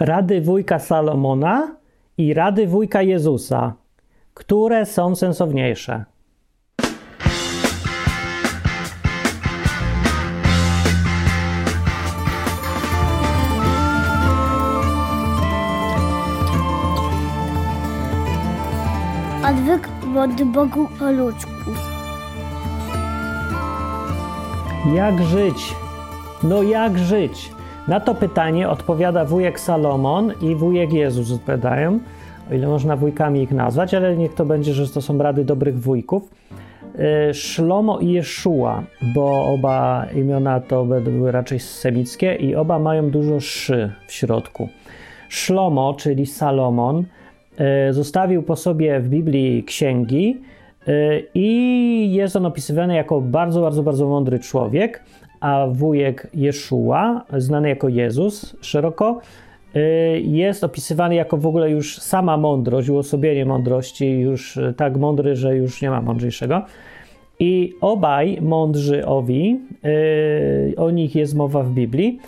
Rady wujka Salomona i rady wujka Jezusa. Które są sensowniejsze? Odwyk od Bogu po ludzku. Jak żyć? No jak żyć? Na to pytanie odpowiada wujek Salomon i wujek Jezus odpowiadają, o ile można wujkami ich nazwać, ale niech to będzie, że to są rady dobrych wujków. Y, Szlomo i Jeszua, bo oba imiona to były raczej semickie i oba mają dużo szy w środku. Szlomo, czyli Salomon, y, zostawił po sobie w Biblii księgi y, i jest on opisywany jako bardzo, bardzo, bardzo mądry człowiek, a wujek Jeszua, znany jako Jezus szeroko, jest opisywany jako w ogóle już sama mądrość, uosobienie mądrości, już tak mądry, że już nie ma mądrzejszego. I obaj mądrzy owi, yy, o nich jest mowa w Biblii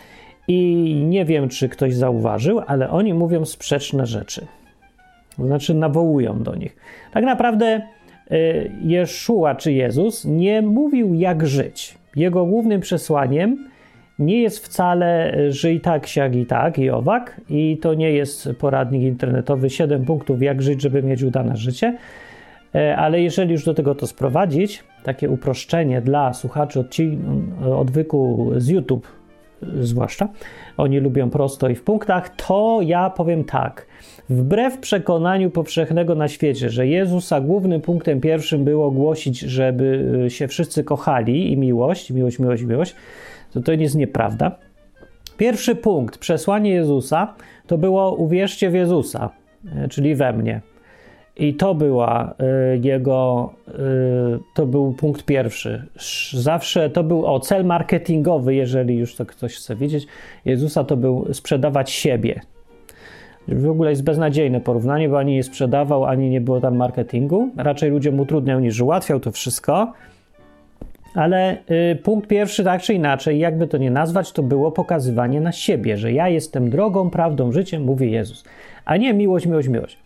i nie wiem, czy ktoś zauważył, ale oni mówią sprzeczne rzeczy. To znaczy nawołują do nich. Tak naprawdę Jeszua czy Jezus nie mówił jak żyć. Jego głównym przesłaniem nie jest wcale żyj tak, siak i tak i owak i to nie jest poradnik internetowy 7 punktów jak żyć, żeby mieć udane życie, E, ale jeżeli już do tego to sprowadzić, takie uproszczenie dla słuchaczy odwyku z YouTube, zwłaszcza, oni lubią prosto i w punktach, to ja powiem tak. Wbrew przekonaniu powszechnego na świecie, że Jezusa głównym punktem pierwszym było głosić, żeby e, się wszyscy kochali i miłość, miłość, miłość, miłość, to to jest nieprawda. Pierwszy punkt, przesłanie Jezusa, to było uwierzcie w Jezusa, e, czyli we mnie. I to była y, jego, y, to był punkt pierwszy. Zawsze to był o cel marketingowy, jeżeli już to ktoś chce wiedzieć. Jezusa to był sprzedawać siebie. W ogóle jest beznadziejne porównanie, bo ani nie sprzedawał, ani nie było tam marketingu. Raczej ludziom utrudniał niż ułatwiał to wszystko. Ale y, punkt pierwszy, tak czy inaczej, jakby to nie nazwać, to było pokazywanie na siebie, że ja jestem drogą, prawdą, życiem, mówi Jezus, a nie miłość, miłość, miłość.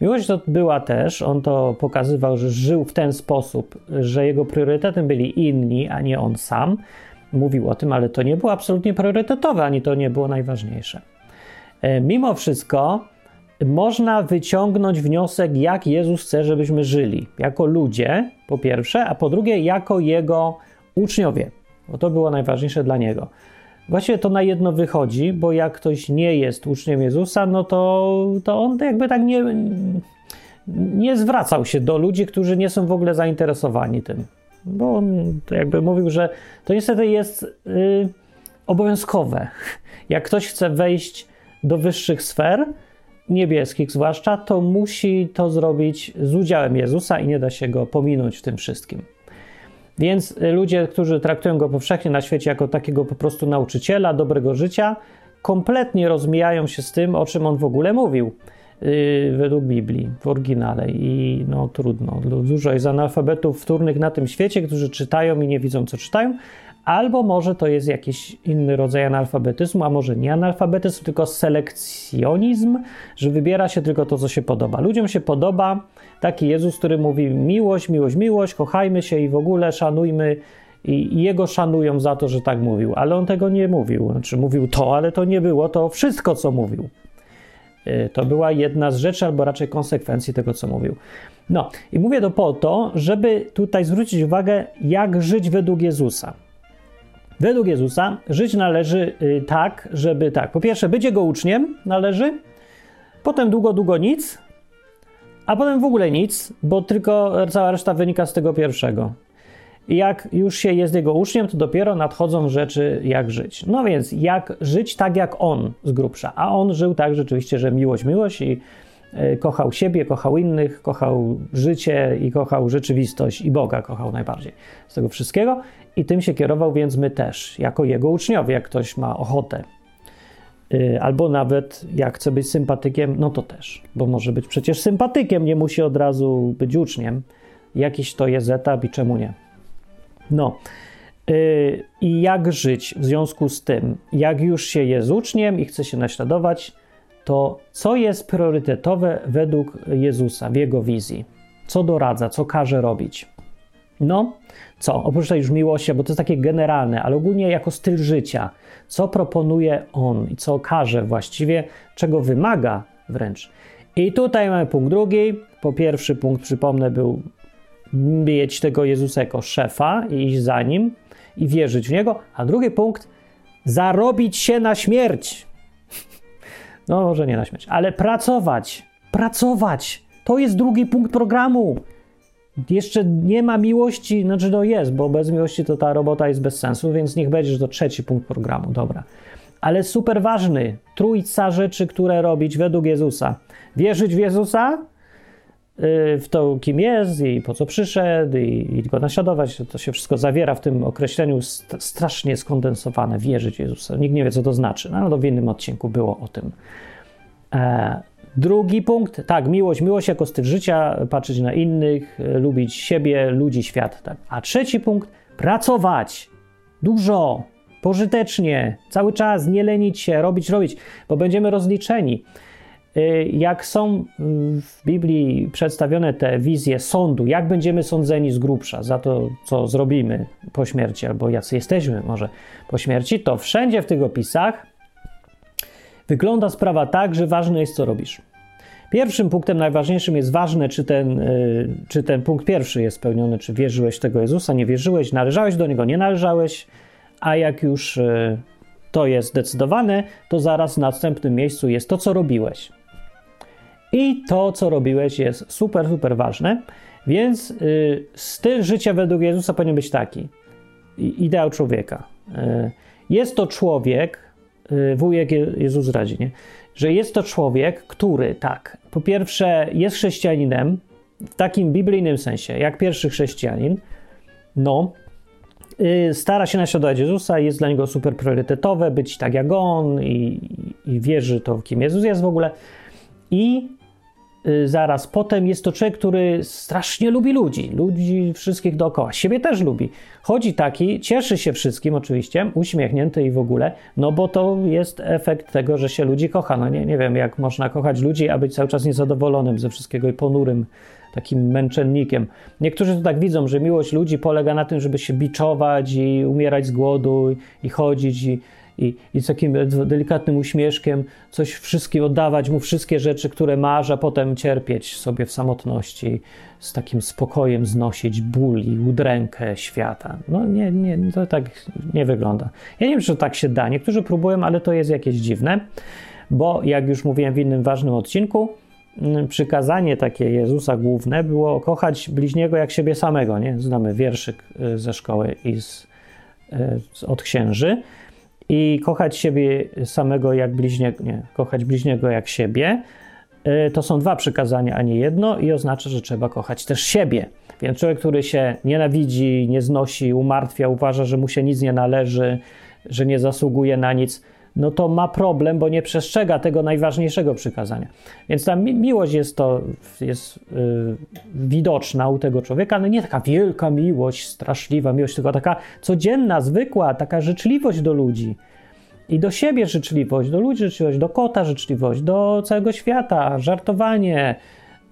Miłość to była też, on to pokazywał, że żył w ten sposób, że jego priorytetem byli inni, a nie on sam. Mówił o tym, ale to nie było absolutnie priorytetowe, ani to nie było najważniejsze. E, mimo wszystko można wyciągnąć wniosek, jak Jezus chce, żebyśmy żyli. Jako ludzie, po pierwsze, a po drugie, jako jego uczniowie, bo to było najważniejsze dla niego. Właściwie to na jedno wychodzi, bo jak ktoś nie jest uczniem Jezusa, no to, to on jakby tak nie, nie zwracał się do ludzi, którzy nie są w ogóle zainteresowani tym. Bo on jakby mówił, że to niestety jest y, obowiązkowe. Jak ktoś chce wejść do wyższych sfer, niebieskich zwłaszcza, to musi to zrobić z udziałem Jezusa i nie da się go pominąć w tym wszystkim. Więc y, ludzie, którzy traktują go powszechnie na świecie jako takiego po prostu nauczyciela dobrego życia, kompletnie rozmijają się z tym, o czym on w ogóle mówił yy, według Biblii w oryginale. I no trudno. Dużo jest analfabetów wtórnych na tym świecie, którzy czytają i nie widzą, co czytają. Albo może to jest jakiś inny rodzaj analfabetyzmu, a może nie analfabetyzm, tylko selekcjonizm, że wybiera się tylko to, co się podoba. Ludziom się podoba taki Jezus, który mówi miłość, miłość, miłość, kochajmy się i w ogóle szanujmy i, jego szanują za to, że tak mówił, ale on tego nie mówił. Znaczy mówił to, ale to nie było to wszystko, co mówił. Y, to była jedna z rzeczy, albo raczej konsekwencji tego, co mówił. No i mówię to po to, żeby tutaj zwrócić uwagę, jak żyć według Jezusa. Według Jezusa żyć należy y, tak, żeby tak, po pierwsze być Jego uczniem należy, potem długo, długo nic, a potem w ogóle nic, bo tylko cała reszta wynika z tego pierwszego. I jak już się jest jego uczniem, to dopiero nadchodzą rzeczy, jak żyć. No więc, jak żyć tak jak on z grubsza. A on żył tak rzeczywiście, że miłość, miłość i kochał siebie, kochał innych, kochał życie i kochał rzeczywistość i Boga kochał najbardziej z tego wszystkiego. I tym się kierował, więc my też, jako jego uczniowie, jak ktoś ma ochotę Y, albo nawet jak chce być sympatykiem, no to też, bo może być przecież sympatykiem, nie musi od razu być uczniem. Jakiś to jest etap i czemu nie. No. Y, I jak żyć w związku z tym? Jak już się jest uczniem i chce się naśladować, to co jest priorytetowe według Jezusa w jego wizji? Co doradza, co każe robić? No, co? Oprócz tej już miłości, bo to jest takie generalne, ale ogólnie jako styl życia. Co proponuje on i co każe właściwie, czego wymaga wręcz. I tutaj mamy punkt drugi. Po pierwszy punkt, przypomnę, był mieć tego Jezusa jako szefa i iść za nim i wierzyć w niego. A drugi punkt, zarobić się na śmierć. No, może nie na śmierć, ale pracować. Pracować. To jest drugi punkt programu. Jeszcze nie ma miłości, znaczy no jest, bo bez miłości to ta robota jest bez sensu, więc niech będzie, że to trzeci punkt programu, dobra. Ale super ważny, trójca rzeczy, które robić według Jezusa. Wierzyć w Jezusa, w to, kim jest i po co przyszedł, i, i go naśladować. To się wszystko zawiera w tym określeniu strasznie skondensowane. Wierzyć Jezusa. Nikt nie wie, co to znaczy. No, to w innym odcinku było o tym. E, drugi punkt, tak, miłość. Miłość jako styl życia, patrzeć na innych, lubić siebie, ludzi, świat. Tak. A trzeci punkt, pracować. Dużo, pożytecznie, cały czas, nie lenić się, robić, robić, bo będziemy rozliczeni. Y, jak są w Biblii przedstawione te wizje sądu, jak będziemy sądzeni z grubsza za to, co zrobimy po śmierci, albo jacy jesteśmy może po śmierci, to wszędzie w tych opisach wygląda sprawa tak, że ważne jest, co robisz. Pierwszym punktem najważniejszym jest ważne, czy ten, y, czy ten punkt pierwszy jest spełniony, czy wierzyłeś w tego Jezusa, nie wierzyłeś, należałeś do Niego, nie należałeś, a jak już y, to jest zdecydowane, to zaraz w następnym miejscu jest to, co robiłeś. I to, co robiłeś, jest super, super ważne. Więc y, styl życia według Jezusa powinien być taki. Ideał człowieka. Y, jest to człowiek, y, wujek Jezus radzi, nie? że jest to człowiek, który tak, po pierwsze jest chrześcijaninem w takim biblijnym sensie, jak pierwszy chrześcijanin, no, y, stara się naśladować Jezusa, jest dla niego super priorytetowe być tak jak on i, i wierzy to, kim Jezus jest w ogóle. I zaraz potem jest to człowiek, który strasznie lubi ludzi, ludzi wszystkich dookoła, siebie też lubi. Chodzi taki, cieszy się wszystkim oczywiście, uśmiechnięty i w ogóle, no bo to jest efekt tego, że się ludzi kocha. No nie, nie wiem, jak można kochać ludzi, a być cały czas niezadowolonym ze wszystkiego i ponurym, takim męczennikiem. Niektórzy to tak widzą, że miłość ludzi polega na tym, żeby się biczować i umierać z głodu i chodzić i i, i z takim delikatnym uśmieszkiem coś wszystkim oddawać mu wszystkie rzeczy, które masz, a potem cierpieć sobie w samotności, z takim spokojem znosić ból i udrękę świata. No nie, nie, to tak nie wygląda. Ja nie wiem, czy tak się da. Niektórzy próbują, ale to jest jakieś dziwne, bo jak już mówiłem w innym ważnym odcinku, mm, przykazanie takie Jezusa główne było kochać bliźniego jak siebie samego, nie? Znamy wierszyk y, ze szkoły i z, y, od księży i kochać siebie samego jak bliźniego, nie, kochać bliźniego jak siebie, y, to są dwa przykazania, a nie jedno, i oznacza, że trzeba kochać też siebie. Więc człowiek, który się nienawidzi, nie znosi, umartwia, uważa, że mu się nic nie należy, że nie zasługuje na nic, no to ma problem, bo nie przestrzega tego najważniejszego przykazania. Więc ta mi miłość jest to jest yy, widoczna u tego człowieka, ale nie taka wielka miłość, straszliwa miłość, tylko taka codzienna, zwykła, taka życzliwość do ludzi. I do siebie życzliwość, do ludzi życzliwość, do kota życzliwość, do całego świata, żartowanie,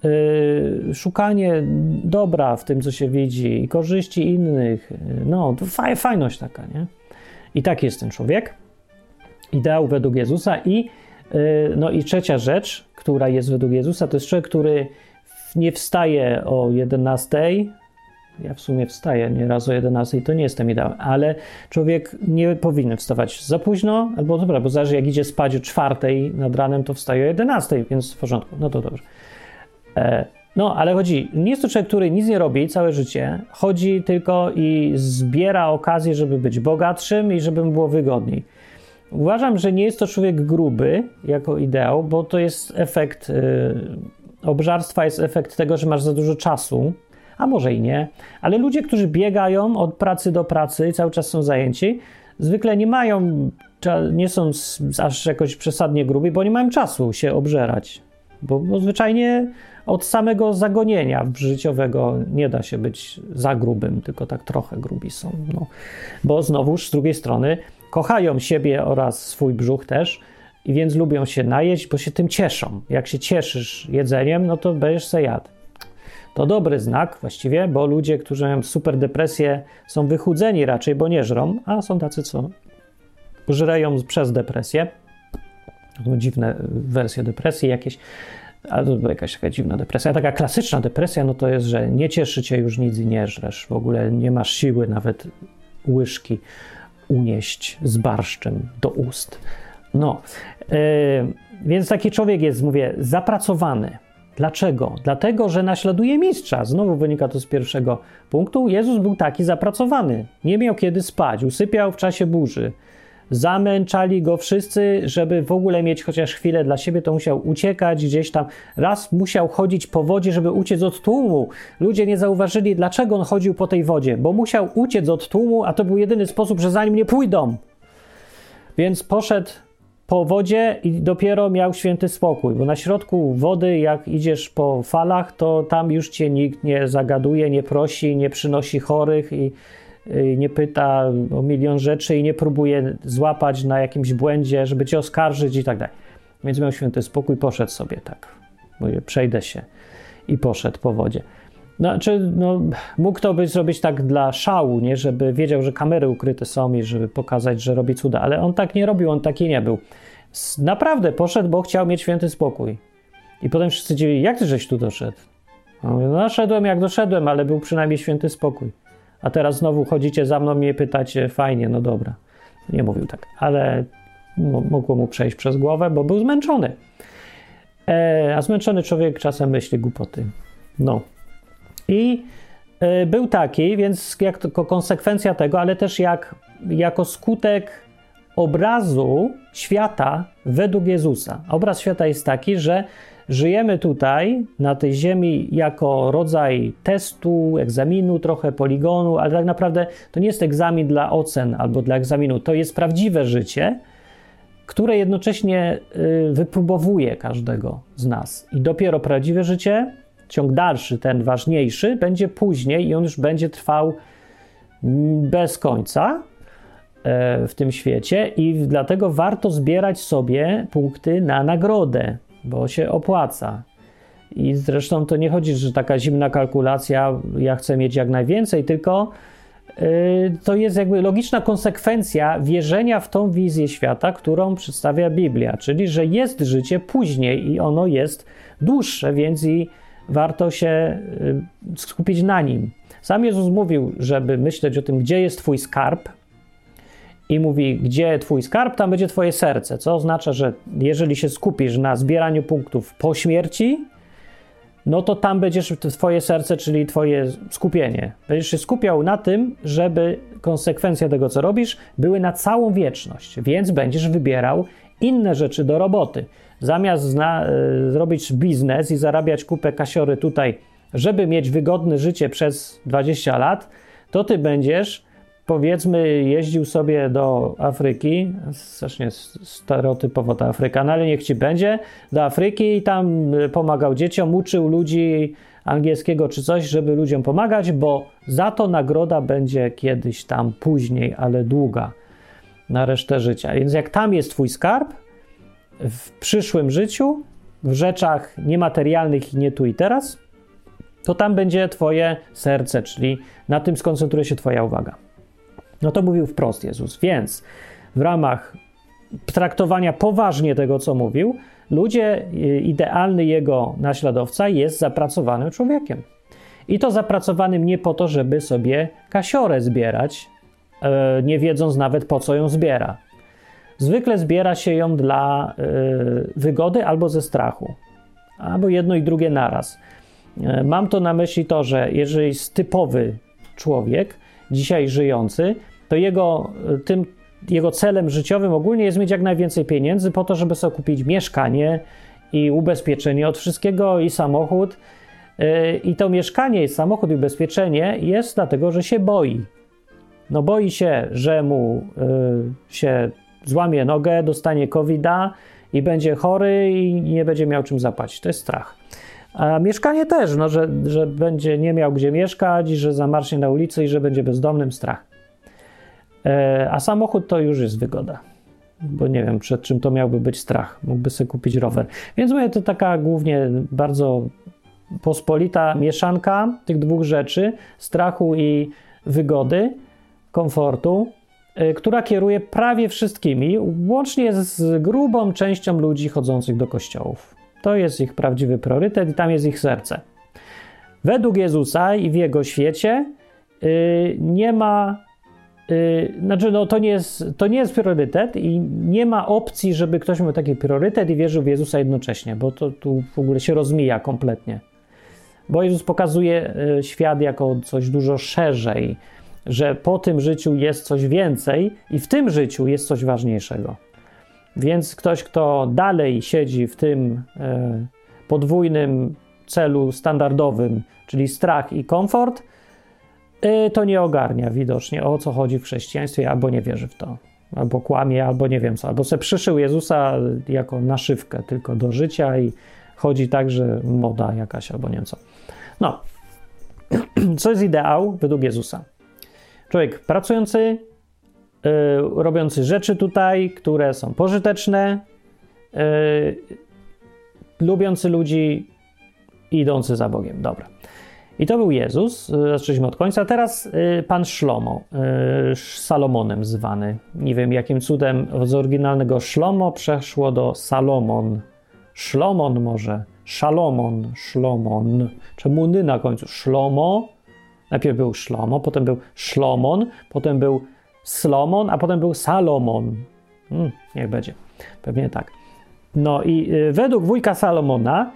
yy, szukanie dobra w tym, co się widzi i korzyści innych. No, to fajność taka, nie? I tak jest ten człowiek ideał według Jezusa. I, y, no i trzecia rzecz, która jest według Jezusa, to jest człowiek, który nie wstaje o 11. Ja w sumie wstaję nieraz o 11, to nie jestem ideałem, ale człowiek nie powinien wstawać za późno, albo dobra, bo zależy jak idzie spać o 4 nad ranem, to wstaje o 11, więc w porządku, no to dobrze. E, no, ale chodzi, nie jest to człowiek, który nic nie robi całe życie, chodzi tylko i zbiera okazję, żeby być bogatszym i żeby mu było wygodniej. Uważam, że nie jest to człowiek gruby jako ideał, bo to jest efekt yy, obżarstwa, jest efekt tego, że masz za dużo czasu, a może i nie, ale ludzie, którzy biegają od pracy do pracy i cały czas są zajęci, zwykle nie mają, nie są aż jakoś przesadnie grubi, bo nie mają czasu się obżerać. Bo, bo zwyczajnie od samego zagonienia życiowego nie da się być za grubym, tylko tak trochę grubi są. No. Bo znowuż z drugiej strony kochają siebie oraz swój brzuch też i więc lubią się najeść, bo się tym cieszą. Jak się cieszysz jedzeniem, no to będziesz se jadł. To dobry znak właściwie, bo ludzie, którzy mają super depresję, są wychudzeni raczej, bo nie żrą, a są tacy, co żreją przez depresję. To dziwne wersje depresji jakieś, ale to była jakaś taka dziwna depresja. A taka klasyczna depresja, no to jest, że nie cieszy cię już nic i nie żresz. W ogóle nie masz siły nawet łyżki unieść z barszczem do ust. No, yy, więc taki człowiek jest, mówię, zapracowany. Dlaczego? Dlatego, że naśladuje mistrza. Znowu wynika to z pierwszego punktu. Jezus był taki zapracowany. Nie miał kiedy spać, usypiał w czasie burzy. Zamęczali go wszyscy, żeby w ogóle mieć chociaż chwilę dla siebie, to musiał uciekać gdzieś tam. Raz musiał chodzić po wodzie, żeby uciec od tłumu. Ludzie nie zauważyli, dlaczego on chodził po tej wodzie, bo musiał uciec od tłumu, a to był jedyny sposób, że za nim nie pójdą. Więc poszedł po wodzie i dopiero miał święty spokój, bo na środku wody, jak idziesz po falach, to tam już cię nikt nie zagaduje, nie prosi, nie przynosi chorych i nie pyta o milion rzeczy i nie próbuje złapać na jakimś błędzie, żeby cię oskarżyć i tak dalej. Więc miał święty spokój, poszedł sobie tak. Mówię, przejdę się i poszedł po wodzie. Znaczy, no, mógł to być zrobić tak dla szału, nie? żeby wiedział, że kamery ukryte są i żeby pokazać, że robi cuda, ale on tak nie robił, on taki nie był. Naprawdę poszedł, bo chciał mieć święty spokój. I potem wszyscy dziwili, jak ty żeś tu doszedł? No szedłem jak doszedłem, ale był przynajmniej święty spokój. A teraz znowu chodzicie za mną i mnie pytacie, fajnie, no dobra. Nie mówił tak, ale mogło mu przejść przez głowę, bo był zmęczony. E, a zmęczony człowiek czasem myśli głupoty. No. I e, był taki, więc jako konsekwencja tego, ale też jak, jako skutek obrazu świata według Jezusa. Obraz świata jest taki, że żyjemy tutaj na tej ziemi jako rodzaj testu, egzaminu, trochę poligonu, ale tak naprawdę to nie jest egzamin dla ocen albo dla egzaminu, to jest prawdziwe życie, które jednocześnie y, wypróbowuje każdego z nas. I dopiero prawdziwe życie, ciąg dalszy, ten ważniejszy, będzie później i on już będzie trwał bez końca e, w tym świecie i dlatego warto zbierać sobie punkty na nagrodę bo się opłaca. I zresztą to nie chodzi, że taka zimna kalkulacja, ja chcę mieć jak najwięcej, tylko yy, to jest jakby logiczna konsekwencja wierzenia w tą wizję świata, którą przedstawia Biblia, czyli że jest życie później i ono jest dłuższe, więc i warto się yy, skupić na nim. Sam Jezus mówił, żeby myśleć o tym, gdzie jest Twój skarb, i mówi, gdzie twój skarb, tam będzie twoje serce, co oznacza, że jeżeli się skupisz na zbieraniu punktów po śmierci, no to tam będziesz twoje serce, czyli twoje skupienie. Będziesz się skupiał na tym, żeby konsekwencje tego, co robisz, były na całą wieczność, więc będziesz wybierał inne rzeczy do roboty. Zamiast zna, y, zrobić biznes i zarabiać kupę kasiory tutaj, żeby mieć wygodne życie przez 20 lat, to ty będziesz powiedzmy, jeździł sobie do Afryki, strasznie stereotypowo ta Afryka, no ale niech ci będzie, do Afryki i tam y, pomagał dzieciom, uczył ludzi angielskiego czy coś, żeby ludziom pomagać, bo za to nagroda będzie kiedyś tam później, ale długa na resztę życia. Więc jak tam jest twój skarb, w przyszłym życiu, w rzeczach niematerialnych i nie tu i teraz, to tam będzie twoje serce, czyli na tym skoncentruje się twoja uwaga. No to mówił wprost Jezus. Więc w ramach traktowania poważnie tego, co mówił, ludzie, y, idealny jego naśladowca jest zapracowanym człowiekiem. I to zapracowanym nie po to, żeby sobie kasiorę zbierać, e, nie wiedząc nawet po co ją zbiera. Zwykle zbiera się ją dla e, wygody albo ze strachu, albo jedno i drugie naraz. E, mam to na myśli to, że jeżeli jest typowy człowiek, dzisiaj żyjący, to jego, tym, jego celem życiowym ogólnie jest mieć jak najwięcej pieniędzy po to, żeby sobie kupić mieszkanie i ubezpieczenie od wszystkiego i samochód. Y, I to mieszkanie, i samochód i ubezpieczenie jest dlatego, że się boi. No boi się, że mu y, się złamie nogę, dostanie covid i będzie chory i nie będzie miał czym zapłacić. To jest strach. A mieszkanie też, no, że, że będzie nie miał gdzie mieszkać, że zamarsznie na ulicy i że będzie bezdomnym strach. E, a samochód to już jest wygoda. bo nie wiem, przed czym to miałby być strach. Mógłby sobie kupić rower. Więc mówię, to taka głównie bardzo pospolita mieszanka tych dwóch rzeczy, strachu i wygody, komfortu, y, która kieruje prawie wszystkimi, łącznie z grubą częścią ludzi chodzących do kościołów. To jest ich prawdziwy priorytet i tam jest ich serce. Według Jezusa i w jego świecie yy, nie ma, yy, znaczy no, to, nie jest, to nie jest priorytet i nie ma opcji, żeby ktoś miał taki priorytet i wierzył w Jezusa jednocześnie, bo to tu w ogóle się rozmija kompletnie. Bo Jezus pokazuje yy, świat jako coś dużo szerzej, że po tym życiu jest coś więcej i w tym życiu jest coś ważniejszego. Więc ktoś, kto dalej siedzi w tym e, podwójnym celu standardowym, czyli strach i komfort, e, to nie ogarnia widocznie o co chodzi w chrześcijaństwie, albo nie wierzy w to, albo kłamie, albo nie wiem co, albo se przyszył Jezusa jako naszywkę tylko do życia i chodzi tak, że moda jakaś, albo nie wiem co. No, co jest ideał według Jezusa? Człowiek pracujący, Y, robiący rzeczy tutaj, które są pożyteczne, y, lubiący ludzi i idący za Bogiem. Dobra. I to był Jezus, y, zaczęliśmy od końca. Teraz pan Szlomo, Salomonem zwany. Nie wiem jakim cudem z oryginalnego Szlomo przeszło do Salomon. Szlomon może, Szalomon, Szlomon. Czemu ny na końcu? Szlomo. Najpierw był Szlomo, potem był Szlomon, potem był Slomon, a potem był Salomon. Hmm, niech będzie. Pewnie tak. No i y, według wujka Salomona,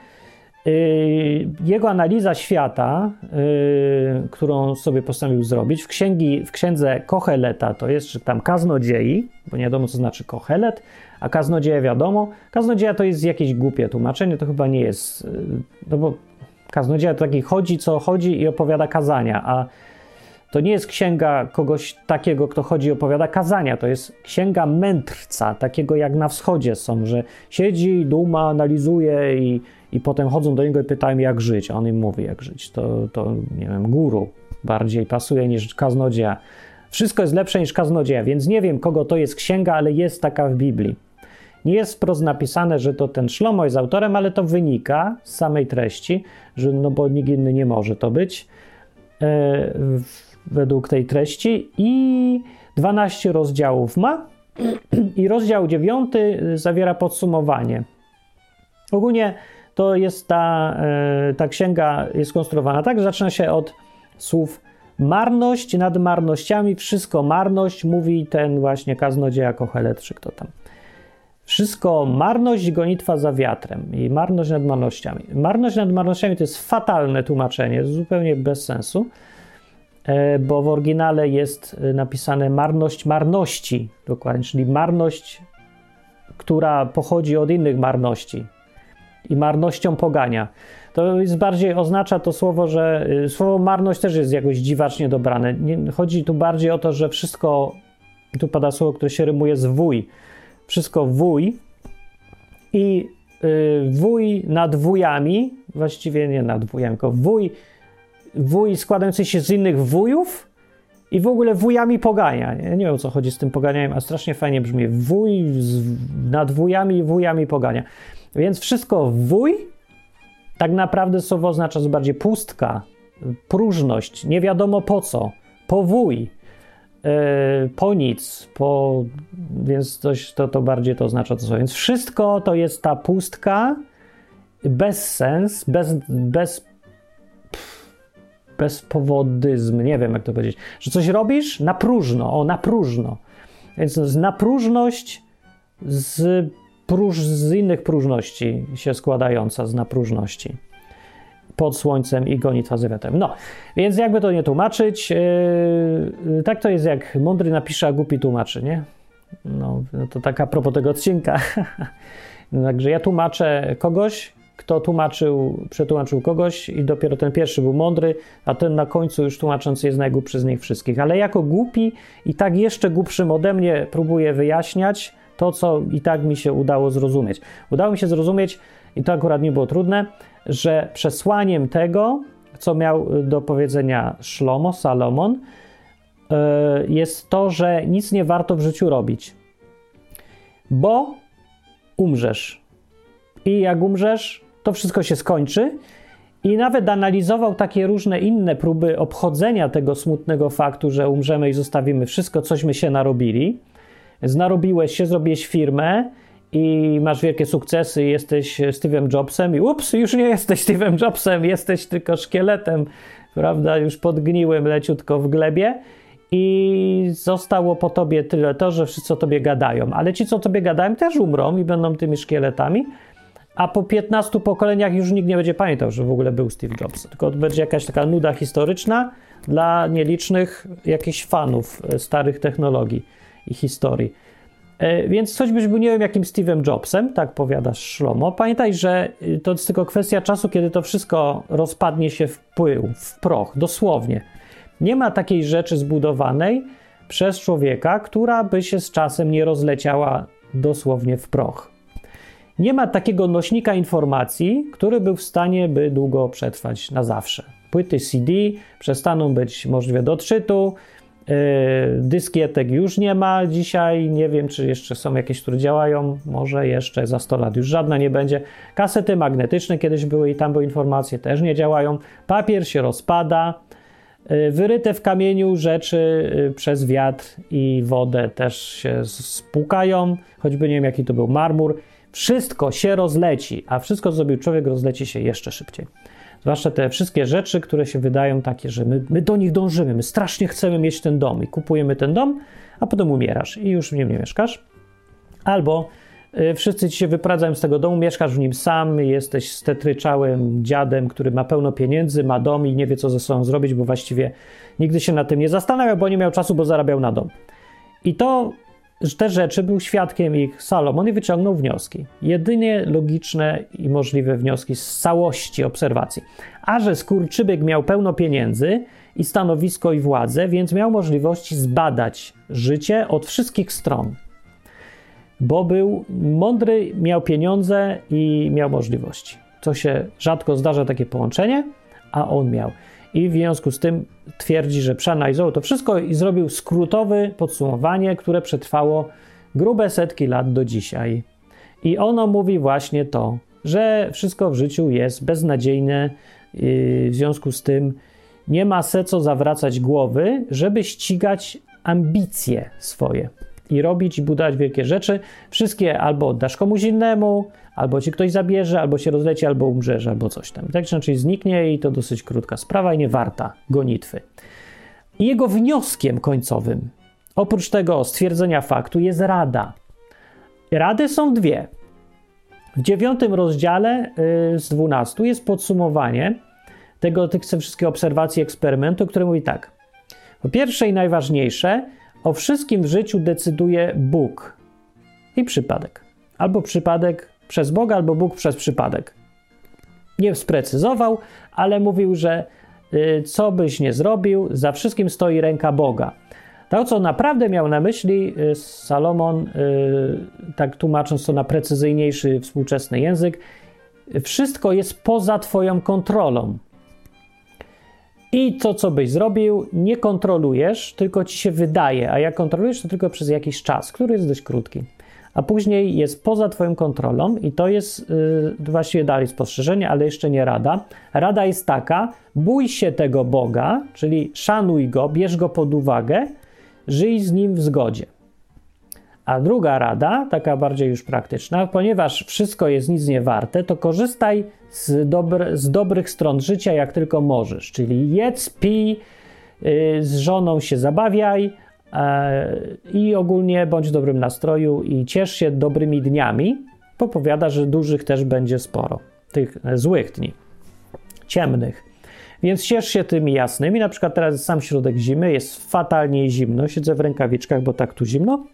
y, jego analiza świata, y, którą sobie postanowił zrobić w, księgi, w księdze Kocheleta, to jest, że tam kaznodziei, bo nie wiadomo co znaczy Kochelet, a kaznodzieja wiadomo. Kaznodzieja to jest jakieś głupie tłumaczenie, to chyba nie jest, y, no bo kaznodzieja to taki chodzi, co chodzi i opowiada kazania, a to nie jest księga kogoś takiego, kto chodzi i opowiada kazania. To jest księga mędrca, takiego jak na wschodzie są, że siedzi, duma, analizuje i, i potem chodzą do niego i pytają, jak żyć. A on im mówi, jak żyć. To, to nie wiem, guru bardziej pasuje niż kaznodzieja. Wszystko jest lepsze niż kaznodzieja, więc nie wiem, kogo to jest księga, ale jest taka w Biblii. Nie jest wprost napisane, że to ten Szlomo jest autorem, ale to wynika z samej treści, że no bo nikt inny nie może to być. E, według tej treści i 12 rozdziałów ma. I rozdział 9 zawiera podsumowanie. Ogólnie to jest ta, e, ta księga jest konstruowana tak, że zaczyna się od słów marność nad marnościami, wszystko marność, mówi ten właśnie kaznodzieja Kochelet, czy kto tam. Wszystko marność, gonitwa za wiatrem i marność nad marnościami. Marność nad marnościami to jest fatalne tłumaczenie, zupełnie bez sensu. E, bo w oryginale jest e, napisane marność marności, dokładnie, czyli marność, która pochodzi od innych marności i marnością pogania. To jest bardziej oznacza to słowo, że e, słowo marność też jest jakoś dziwacznie dobrane. Nie, chodzi tu bardziej o to, że wszystko, tu pada słowo, które się rymuje z wuj, wszystko wuj i y, wuj nad wujami, właściwie nie nad wujami, tylko wuj wuj składający się z innych wujów i w ogóle wujami pogania. Nie, wiem o co chodzi z tym poganianiem, a strasznie fajnie brzmi. Wuj z, nad wujami i wujami pogania. Więc wszystko wuj tak naprawdę słowo oznacza bardziej pustka, próżność, nie wiadomo po co, powój, yy, po nic, po, więc coś to, to bardziej to oznacza to słowo. Więc wszystko to jest ta pustka, bez sens, bez, bez bezpowodyzm, nie wiem jak to powiedzieć, że coś robisz na próżno, o na próżno. Więc na próżność z, próż, z innych próżności się składająca, z napróżności pod słońcem i gonitwa z wiatrem. No, więc jakby to nie tłumaczyć, yy, tak to jest jak mądry napisze, a głupi tłumaczy, nie? No, to taka propos tego odcinka. Także ja tłumaczę kogoś, kto tłumaczył, przetłumaczył kogoś i dopiero ten pierwszy był mądry, a ten na końcu już tłumaczący jest najgłupszy z nich wszystkich. Ale jako głupi i tak jeszcze głupszym ode mnie próbuję wyjaśniać to, co i tak mi się udało zrozumieć. Udało mi się zrozumieć, i to akurat nie było trudne, że przesłaniem tego, co miał do powiedzenia Szlomo, Salomon, e, jest to, że nic nie warto w życiu robić. bo umrzesz. I jak umrzesz, to wszystko się skończy. I nawet analizował takie różne inne próby obchodzenia tego smutnego faktu, że umrzemy i zostawimy wszystko, cośmy się narobili. Znarobiłeś się, zrobiłeś firmę i masz wielkie sukcesy, jesteś Steve'em Jobsem i ups, już nie jesteś Steve'em Jobsem, jesteś tylko szkieletem, prawda, już podgniłym leciutko w glebie i zostało po tobie tyle to, że wszyscy o tobie gadają. Ale ci, co o tobie gadają, też umrą i będą tymi szkieletami, a po 15 pokoleniach już nikt nie będzie pamiętał, że w ogóle był Steve Jobs. Tylko będzie jakaś taka nuda historyczna dla nielicznych jakichś fanów e, starych technologii i historii. E, więc coś byś był, nie wiem, jakim Steve'em Jobsem, tak powiadasz Szlomo. Pamiętaj, że e, to jest tylko kwestia czasu, kiedy to wszystko rozpadnie się w pył, w proch, dosłownie. Nie ma takiej rzeczy zbudowanej przez człowieka, która by się z czasem nie rozleciała dosłownie w proch. Nie ma takiego nośnika informacji, który był w stanie by długo przetrwać na zawsze. Płyty CD przestaną być możliwe do odczytu, yy, dyskietek już nie ma dzisiaj, nie wiem czy jeszcze są jakieś, które działają, może jeszcze za 100 lat już żadna nie będzie. Kasety magnetyczne kiedyś były i tam były informacje, też nie działają. Papier się rozpada, yy, wyryte w kamieniu rzeczy yy, przez wiatr i wodę też się spukają, choćby nie wiem jaki to był marmur. Wszystko się rozleci, a wszystko, co zrobił człowiek, rozleci się jeszcze szybciej. Zwłaszcza te wszystkie rzeczy, które się wydają takie, że my, my do nich dążymy, my strasznie chcemy mieć ten dom i kupujemy ten dom, a potem umierasz i już w nim nie mieszkasz. Albo y, wszyscy ci się wyprowadzają z tego domu, mieszkasz w nim sam, jesteś stetryczałym dziadem, który ma pełno pieniędzy, ma dom i nie wie, co ze sobą zrobić, bo właściwie nigdy się na tym nie zastanawiał, bo nie miał czasu, bo zarabiał na dom. I to te rzeczy był świadkiem ich Salomon i wyciągnął wnioski. Jedynie logiczne i możliwe wnioski z całości obserwacji. A że skurczybyk miał pełno pieniędzy i stanowisko i władzę, więc miał możliwość zbadać życie od wszystkich stron. Bo był mądry, miał pieniądze i miał możliwości. Co się rzadko zdarza takie połączenie, a on miał i w związku z tym twierdzi, że przeanalizował to wszystko i zrobił skrótowe podsumowanie, które przetrwało grube setki lat do dzisiaj. I ono mówi właśnie to, że wszystko w życiu jest beznadziejne, w związku z tym nie ma se co zawracać głowy, żeby ścigać ambicje swoje i robić i budować wielkie rzeczy. Wszystkie albo oddasz komuś innemu, albo ci ktoś zabierze, albo się rozleci, albo umrzesz, albo coś tam. Tak czy inaczej zniknie i to dosyć krótka sprawa i nie warta gonitwy. I jego wnioskiem końcowym, oprócz tego stwierdzenia faktu, jest rada. Rady są dwie. W dziewiątym rozdziale yy, z dwunastu jest podsumowanie tego, tych wszystkich obserwacji eksperymentu, które mówi tak. Po pierwsze i najważniejsze, o wszystkim w życiu decyduje Bóg i przypadek. Albo przypadek przez Boga, albo Bóg przez przypadek. Nie sprecyzował, ale mówił, że y, co byś nie zrobił, za wszystkim stoi ręka Boga. To, co naprawdę miał na myśli y, Salomon, y, tak tłumacząc to na precyzyjniejszy współczesny język, wszystko jest poza Twoją kontrolą. I to, co byś zrobił, nie kontrolujesz, tylko ci się wydaje, a jak kontrolujesz, to tylko przez jakiś czas, który jest dość krótki. A później jest poza Twoją kontrolą, i to jest yy, właściwie dalej spostrzeżenie, ale jeszcze nie rada. Rada jest taka: bój się tego Boga, czyli szanuj go, bierz go pod uwagę, żyj z nim w zgodzie. A druga rada, taka bardziej już praktyczna, ponieważ wszystko jest nic nie warte, to korzystaj z, dobr z dobrych stron życia jak tylko możesz. Czyli jedz, pij, yy, z żoną się zabawiaj i ogólnie bądź w dobrym nastroju i ciesz się dobrymi dniami. Popowiada, że dużych też będzie sporo, tych złych dni, ciemnych. Więc ciesz się tymi jasnymi. Na przykład teraz sam środek zimy, jest fatalnie zimno, siedzę w rękawiczkach, bo tak tu zimno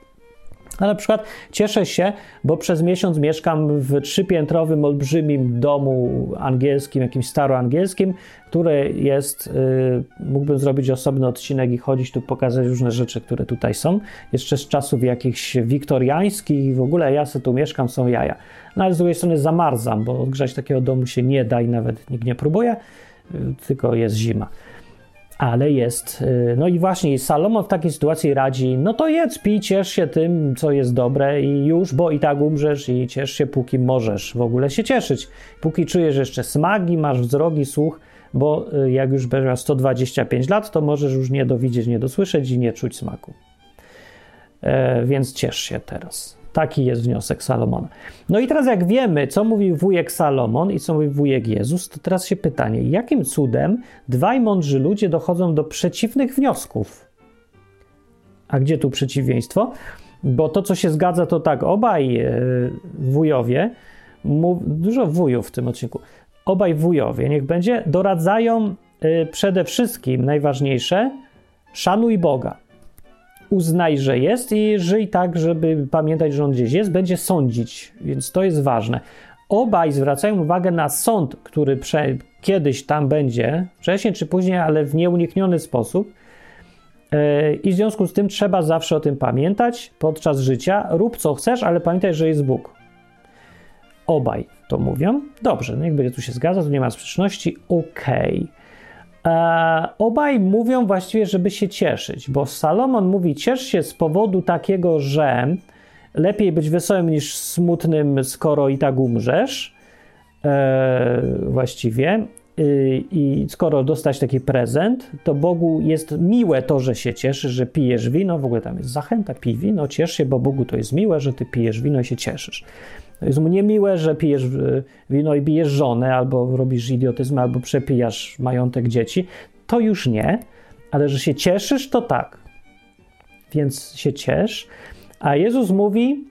na przykład cieszę się, bo przez miesiąc mieszkam w trzypiętrowym, olbrzymim domu angielskim, jakimś staroangielskim, który jest, yy, mógłbym zrobić osobny odcinek i chodzić tu, pokazać różne rzeczy, które tutaj są. Jeszcze z czasów jakichś wiktoriańskich w ogóle ja sobie tu mieszkam, są jaja. No ale z drugiej strony zamarzam, bo odgrzać takiego domu się nie da i nawet nikt nie próbuje, yy, tylko jest zima. Ale jest. y, No i właśnie Salomon w takiej sytuacji radzi: no to jedz, pij, ciesz się tym, co jest dobre i już, bo i tak umrzesz i ciesz się, póki możesz w ogóle się cieszyć. Póki czujesz jeszcze smagi, masz wzrok i słuch, bo y, jak już będziesz miał 125 lat, to możesz już nie dowidzieć, nie dosłyszeć i nie czuć smaku. E, więc ciesz się teraz. Taki jest wniosek Salomona. No i teraz, jak wiemy, co mówił wujek Salomon i co mówił wujek Jezus, to teraz się pytanie: jakim cudem dwaj mądrzy ludzie dochodzą do przeciwnych wniosków? A gdzie tu przeciwieństwo? Bo to, co się zgadza, to tak, obaj e, wujowie, dużo wujów w tym odcinku, obaj wujowie, niech będzie, doradzają e, przede wszystkim, najważniejsze, szanuj Boga uznaj, że jest i żyj tak, żeby pamiętać, że on gdzieś jest, będzie sądzić, więc to jest ważne. Obaj zwracają uwagę na sąd, który prze, kiedyś tam będzie, wcześniej czy później, ale w nieunikniony sposób. Yy, I w związku z tym trzeba zawsze o tym pamiętać podczas życia. Rób co chcesz, ale pamiętaj, że jest Bóg. Obaj to mówią. Dobrze, niech będzie tu się zgadza, tu nie ma sprzeczności. Okej. Okay. E, obaj mówią właściwie, żeby się cieszyć, bo Salomon mówi: ciesz się z powodu takiego, że lepiej być wesołym niż smutnym, skoro i tak umrzesz. E, właściwie. I, I skoro dostać taki prezent, to Bogu jest miłe to, że się cieszysz, że pijesz wino. W ogóle tam jest zachęta: pij wino, ciesz się, bo Bogu to jest miłe, że ty pijesz wino i się cieszysz. Jest mu niemiłe, że pijesz wino i bijesz żonę, albo robisz idiotyzm, albo przepijasz majątek dzieci. To już nie, ale że się cieszysz, to tak. Więc się ciesz. A Jezus mówi,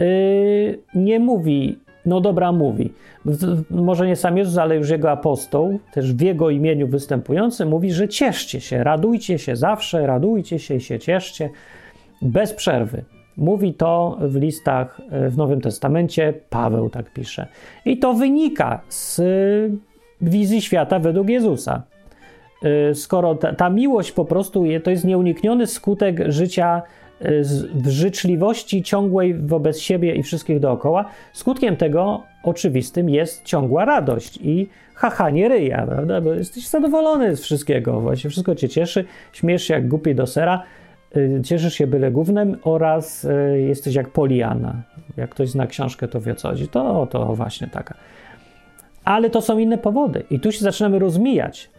yy, nie mówi, no dobra, mówi. Może nie sam Jezus, ale już jego apostoł, też w jego imieniu występujący, mówi, że cieszcie się, radujcie się zawsze, radujcie się i się cieszcie bez przerwy. Mówi to w listach w Nowym Testamencie, Paweł tak pisze. I to wynika z wizji świata według Jezusa. Skoro ta, ta miłość po prostu je, to jest nieunikniony skutek życia w życzliwości ciągłej wobec siebie i wszystkich dookoła, skutkiem tego oczywistym jest ciągła radość i hachanie ryja, prawda? Bo jesteś zadowolony z wszystkiego, właśnie wszystko cię cieszy, śmiesz się jak głupi do sera, cieszysz się byle głównym oraz y, jesteś jak Poliana. Jak ktoś zna książkę, to wie co chodzi. To, to właśnie taka. Ale to są inne powody. I tu się zaczynamy rozmijać.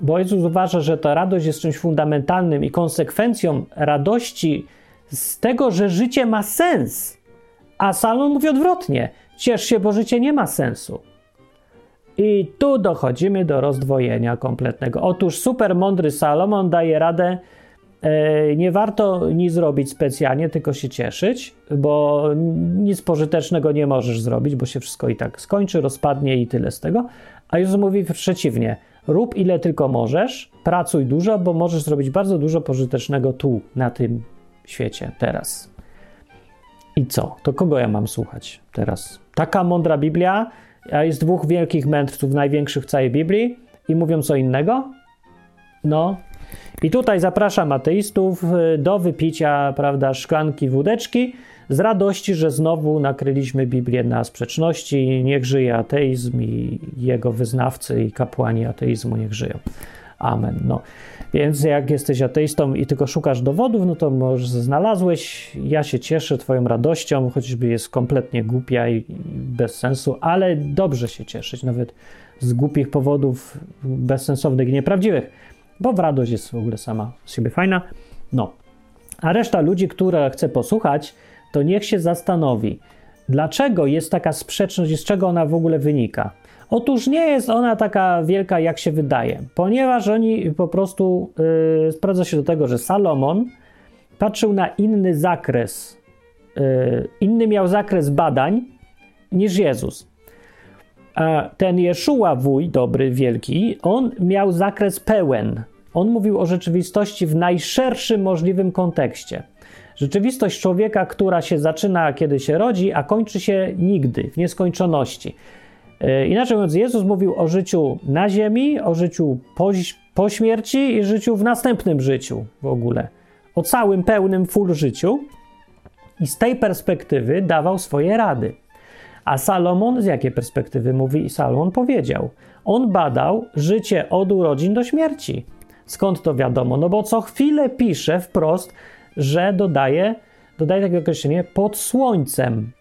Bo Jezus uważa, że ta radość jest czymś fundamentalnym i konsekwencją radości z tego, że życie ma sens. A Salomon mówi odwrotnie. Ciesz się, bo życie nie ma sensu. I tu dochodzimy do rozdwojenia kompletnego. Otóż super mądry Salomon daje radę nie warto nic zrobić specjalnie, tylko się cieszyć, bo nic pożytecznego nie możesz zrobić, bo się wszystko i tak skończy, rozpadnie i tyle z tego. A Jezus mówi przeciwnie: rób ile tylko możesz, pracuj dużo, bo możesz zrobić bardzo dużo pożytecznego tu, na tym świecie, teraz. I co? To kogo ja mam słuchać teraz? Taka mądra Biblia, a jest dwóch wielkich mędrców, największych w całej Biblii, i mówią co innego? No, i tutaj zapraszam ateistów y, do wypicia, prawda, szklanki wódeczki z radości, że znowu nakryliśmy Biblię na sprzeczności. Niech żyje ateizm i jego wyznawcy i kapłani ateizmu niech żyją. Amen. No. Więc jak jesteś ateistą i tylko szukasz dowodów, no to może znalazłeś. Ja się cieszę Twoją radością, choćby jest kompletnie głupia i bez sensu, ale dobrze się cieszyć, nawet z głupich powodów bezsensownych i nieprawdziwych bo w radość jest w ogóle sama z siebie fajna. No. A reszta ludzi, która chce posłuchać, to niech się zastanowi, dlaczego jest taka sprzeczność i z czego ona w ogóle wynika. Otóż nie jest ona taka wielka, jak się wydaje, ponieważ oni po prostu yy, sprawdza się do tego, że Salomon patrzył na inny zakres, yy, inny miał zakres badań niż Jezus. A ten Jeszua, wuj dobry, wielki, on miał zakres pełen. On mówił o rzeczywistości w najszerszym możliwym kontekście. Rzeczywistość człowieka, która się zaczyna, kiedy się rodzi, a kończy się nigdy, w nieskończoności. E, inaczej mówiąc, Jezus mówił o życiu na ziemi, o życiu po, po śmierci i życiu w następnym życiu w ogóle. O całym, pełnym, full życiu. I z tej perspektywy dawał swoje rady. A Salomon z jakiej perspektywy mówi? Salomon powiedział: On badał życie od urodzin do śmierci. Skąd to wiadomo? No bo co chwilę pisze wprost, że dodaje, dodaje takie określenie pod słońcem.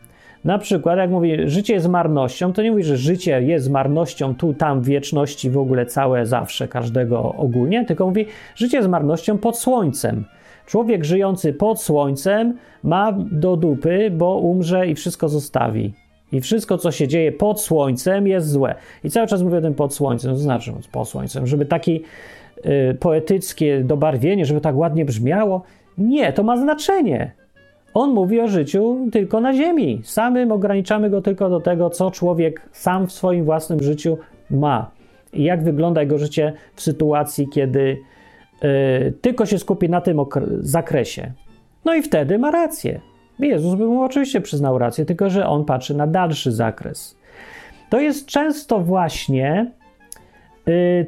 Na przykład, jak mówi, życie jest marnością, to nie mówi, że życie jest marnością tu, tam, wieczności, w ogóle całe, zawsze, każdego ogólnie, tylko mówi, życie jest marnością pod słońcem. Człowiek żyjący pod słońcem ma do dupy, bo umrze i wszystko zostawi. I wszystko, co się dzieje pod słońcem, jest złe. I cały czas mówię o tym pod słońcem, to znaczy pod słońcem, żeby taki poetyckie dobarwienie, żeby tak ładnie brzmiało. Nie, to ma znaczenie. On mówi o życiu tylko na ziemi. Samym ograniczamy go tylko do tego, co człowiek sam w swoim własnym życiu ma. I jak wygląda jego życie w sytuacji, kiedy y, tylko się skupi na tym zakresie. No i wtedy ma rację. Jezus by mu oczywiście przyznał rację, tylko że on patrzy na dalszy zakres. To jest często właśnie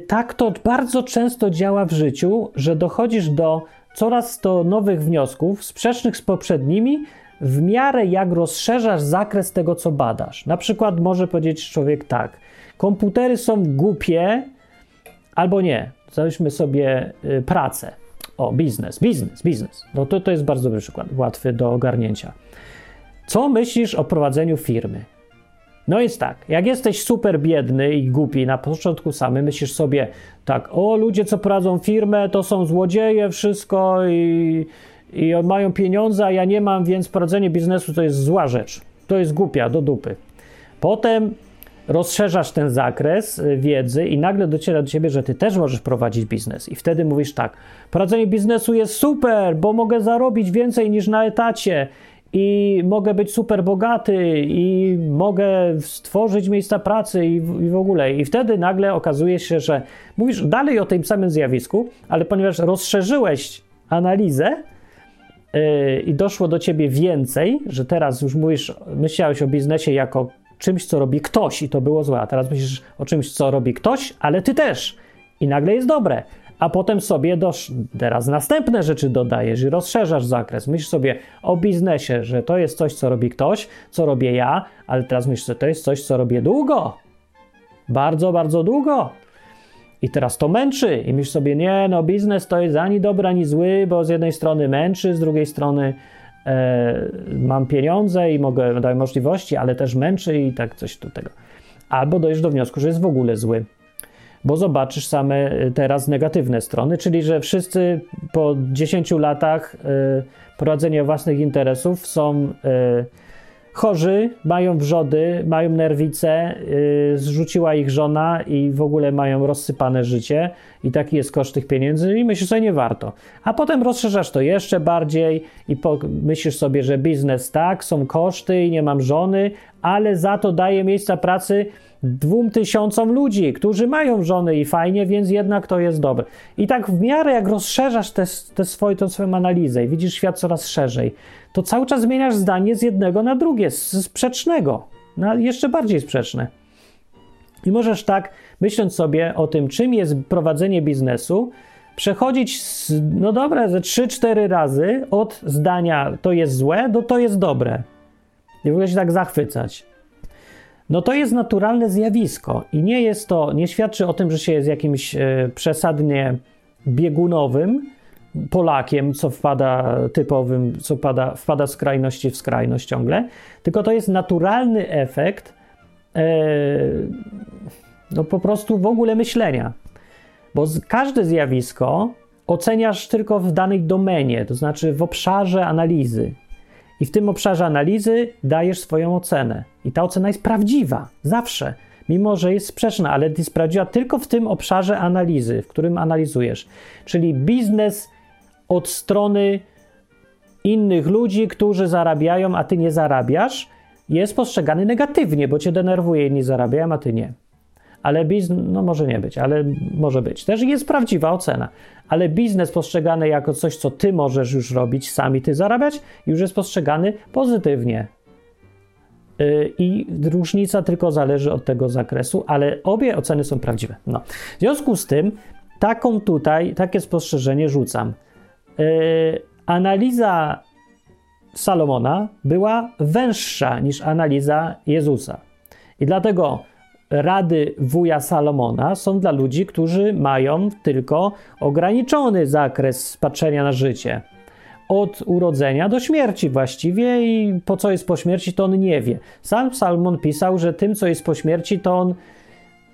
tak to bardzo często działa w życiu, że dochodzisz do coraz to nowych wniosków, sprzecznych z poprzednimi, w miarę jak rozszerzasz zakres tego, co badasz. Na przykład może powiedzieć człowiek tak: komputery są głupie, albo nie. Załóżmy sobie y, pracę. O, biznes, biznes, biznes. No to, to jest bardzo dobry przykład, łatwy do ogarnięcia. Co myślisz o prowadzeniu firmy? No jest tak, jak jesteś super biedny i głupi na początku samy, myślisz sobie tak, o ludzie, co prowadzą firmę, to są złodzieje, wszystko i, i mają pieniądze, a ja nie mam, więc prowadzenie biznesu to jest zła rzecz. To jest głupia, do dupy. Potem rozszerzasz ten zakres y, wiedzy i nagle dociera do ciebie, że ty też możesz prowadzić biznes. I wtedy mówisz tak: prowadzenie biznesu jest super, bo mogę zarobić więcej niż na etacie i mogę być super bogaty i mogę stworzyć miejsca pracy i w, i w, ogóle. I wtedy nagle okazuje się, że mówisz dalej o tym samym zjawisku, ale ponieważ rozszerzyłeś analizę yy, i doszło do ciebie więcej, że teraz już mówisz, myślałeś o biznesie jako czymś, co robi ktoś i to było złe, a teraz myślisz o czymś, co robi ktoś, ale ty też. I nagle jest dobre a potem sobie dosz, teraz następne rzeczy dodajesz i rozszerzasz zakres. Myślisz sobie o biznesie, że to jest coś, co robi ktoś, co robię ja, ale teraz myślisz, że to jest coś, co robię długo. Bardzo, bardzo długo. I teraz to męczy. I myślisz sobie, nie, no biznes to jest ani dobry, ani zły, bo z jednej strony męczy, z drugiej strony e, mam pieniądze i mogę, daję możliwości, ale też męczy i tak coś do tego. Albo dojdziesz do wniosku, że jest w ogóle zły bo zobaczysz same y, teraz negatywne strony, czyli że wszyscy po 10 latach y, prowadzenia własnych interesów są y, chorzy, mają wrzody, mają nerwice, zrzuciła ich żona i w ogóle mają rozsypane życie i taki jest koszt tych pieniędzy i myślisz sobie, nie warto. A potem rozszerzasz to jeszcze bardziej i myślisz sobie, że biznes tak, są koszty i nie mam żony, ale za to daje miejsca pracy dwóm tysiącom ludzi, którzy mają żony i fajnie, więc jednak to jest dobre. I tak w miarę jak rozszerzasz te, tą swoją analizę i widzisz świat coraz szerzej, to cały czas zmieniasz zdanie z jednego na drugie, z sprzecznego, na jeszcze bardziej sprzeczne. I możesz tak, myśląc sobie o tym, czym jest prowadzenie biznesu, przechodzić, z, no dobra, ze 3-4 razy od zdania to jest złe do to jest dobre. I w ogóle się tak zachwycać no to jest naturalne zjawisko i nie jest to, nie świadczy o tym, że się jest jakimś e, przesadnie biegunowym Polakiem, co wpada typowym, co wpada, wpada skrajności w skrajność ciągle, tylko to jest naturalny efekt e, no po prostu w ogóle myślenia. Bo każde zjawisko oceniasz tylko w danej domenie, to znaczy w obszarze analizy. I w tym obszarze analizy dajesz swoją ocenę. I ta ocena jest prawdziwa, zawsze, mimo że jest sprzeczna, ale jest prawdziwa tylko w tym obszarze analizy, w którym analizujesz. Czyli biznes od strony innych ludzi, którzy zarabiają, a ty nie zarabiasz, jest postrzegany negatywnie, bo cię denerwuje, inni zarabiają, a ty nie ale biznes, no może nie być, ale może być. Też jest prawdziwa ocena, ale biznes postrzegany jako coś, co ty możesz już robić, sami ty zarabiać, już jest postrzegany pozytywnie. Y, I różnica tylko zależy od tego zakresu, ale obie oceny są prawdziwe. No. W związku z tym, taką tutaj, takie spostrzeżenie rzucam. Yy, analiza Salomona była węższa niż analiza Jezusa. I dlatego rady wuja Salomona są dla ludzi, którzy mają tylko ograniczony zakres patrzenia na życie. Od urodzenia do śmierci właściwie i po co jest po śmierci, to on nie wie. Sam Salomon pisał, że tym, co jest po śmierci, to on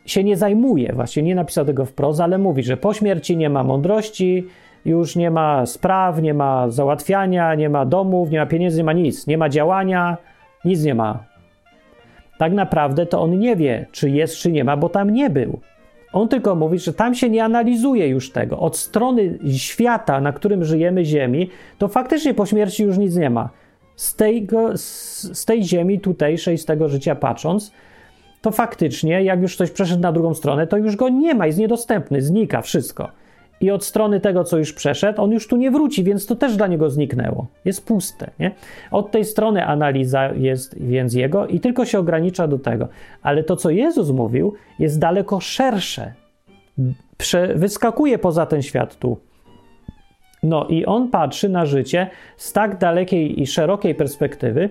się nie zajmuje. Właśnie nie napisał tego wprost, ale mówi, że po śmierci nie ma mądrości, już nie ma spraw, nie ma załatwiania, nie ma domów, nie ma pieniędzy, nie ma nic, nie ma działania, nic nie ma. Tak naprawdę to on nie wie, czy jest, czy nie ma, bo tam nie był. On tylko mówi, że tam się nie analizuje już tego. Od strony świata, na którym żyjemy, Ziemi, to faktycznie po śmierci już nic nie ma. Z tej, z tej Ziemi tutejszej, z tego życia patrząc, to faktycznie, jak już ktoś przeszedł na drugą stronę, to już go nie ma, jest niedostępny, znika wszystko i od strony tego, co już przeszedł, on już tu nie wróci, więc to też dla niego zniknęło. Jest puste. Nie? Od tej strony analiza jest więc jego i tylko się ogranicza do tego. Ale to, co Jezus mówił, jest daleko szersze. Prze wyskakuje poza ten świat tu. No i on patrzy na życie z tak dalekiej i szerokiej perspektywy,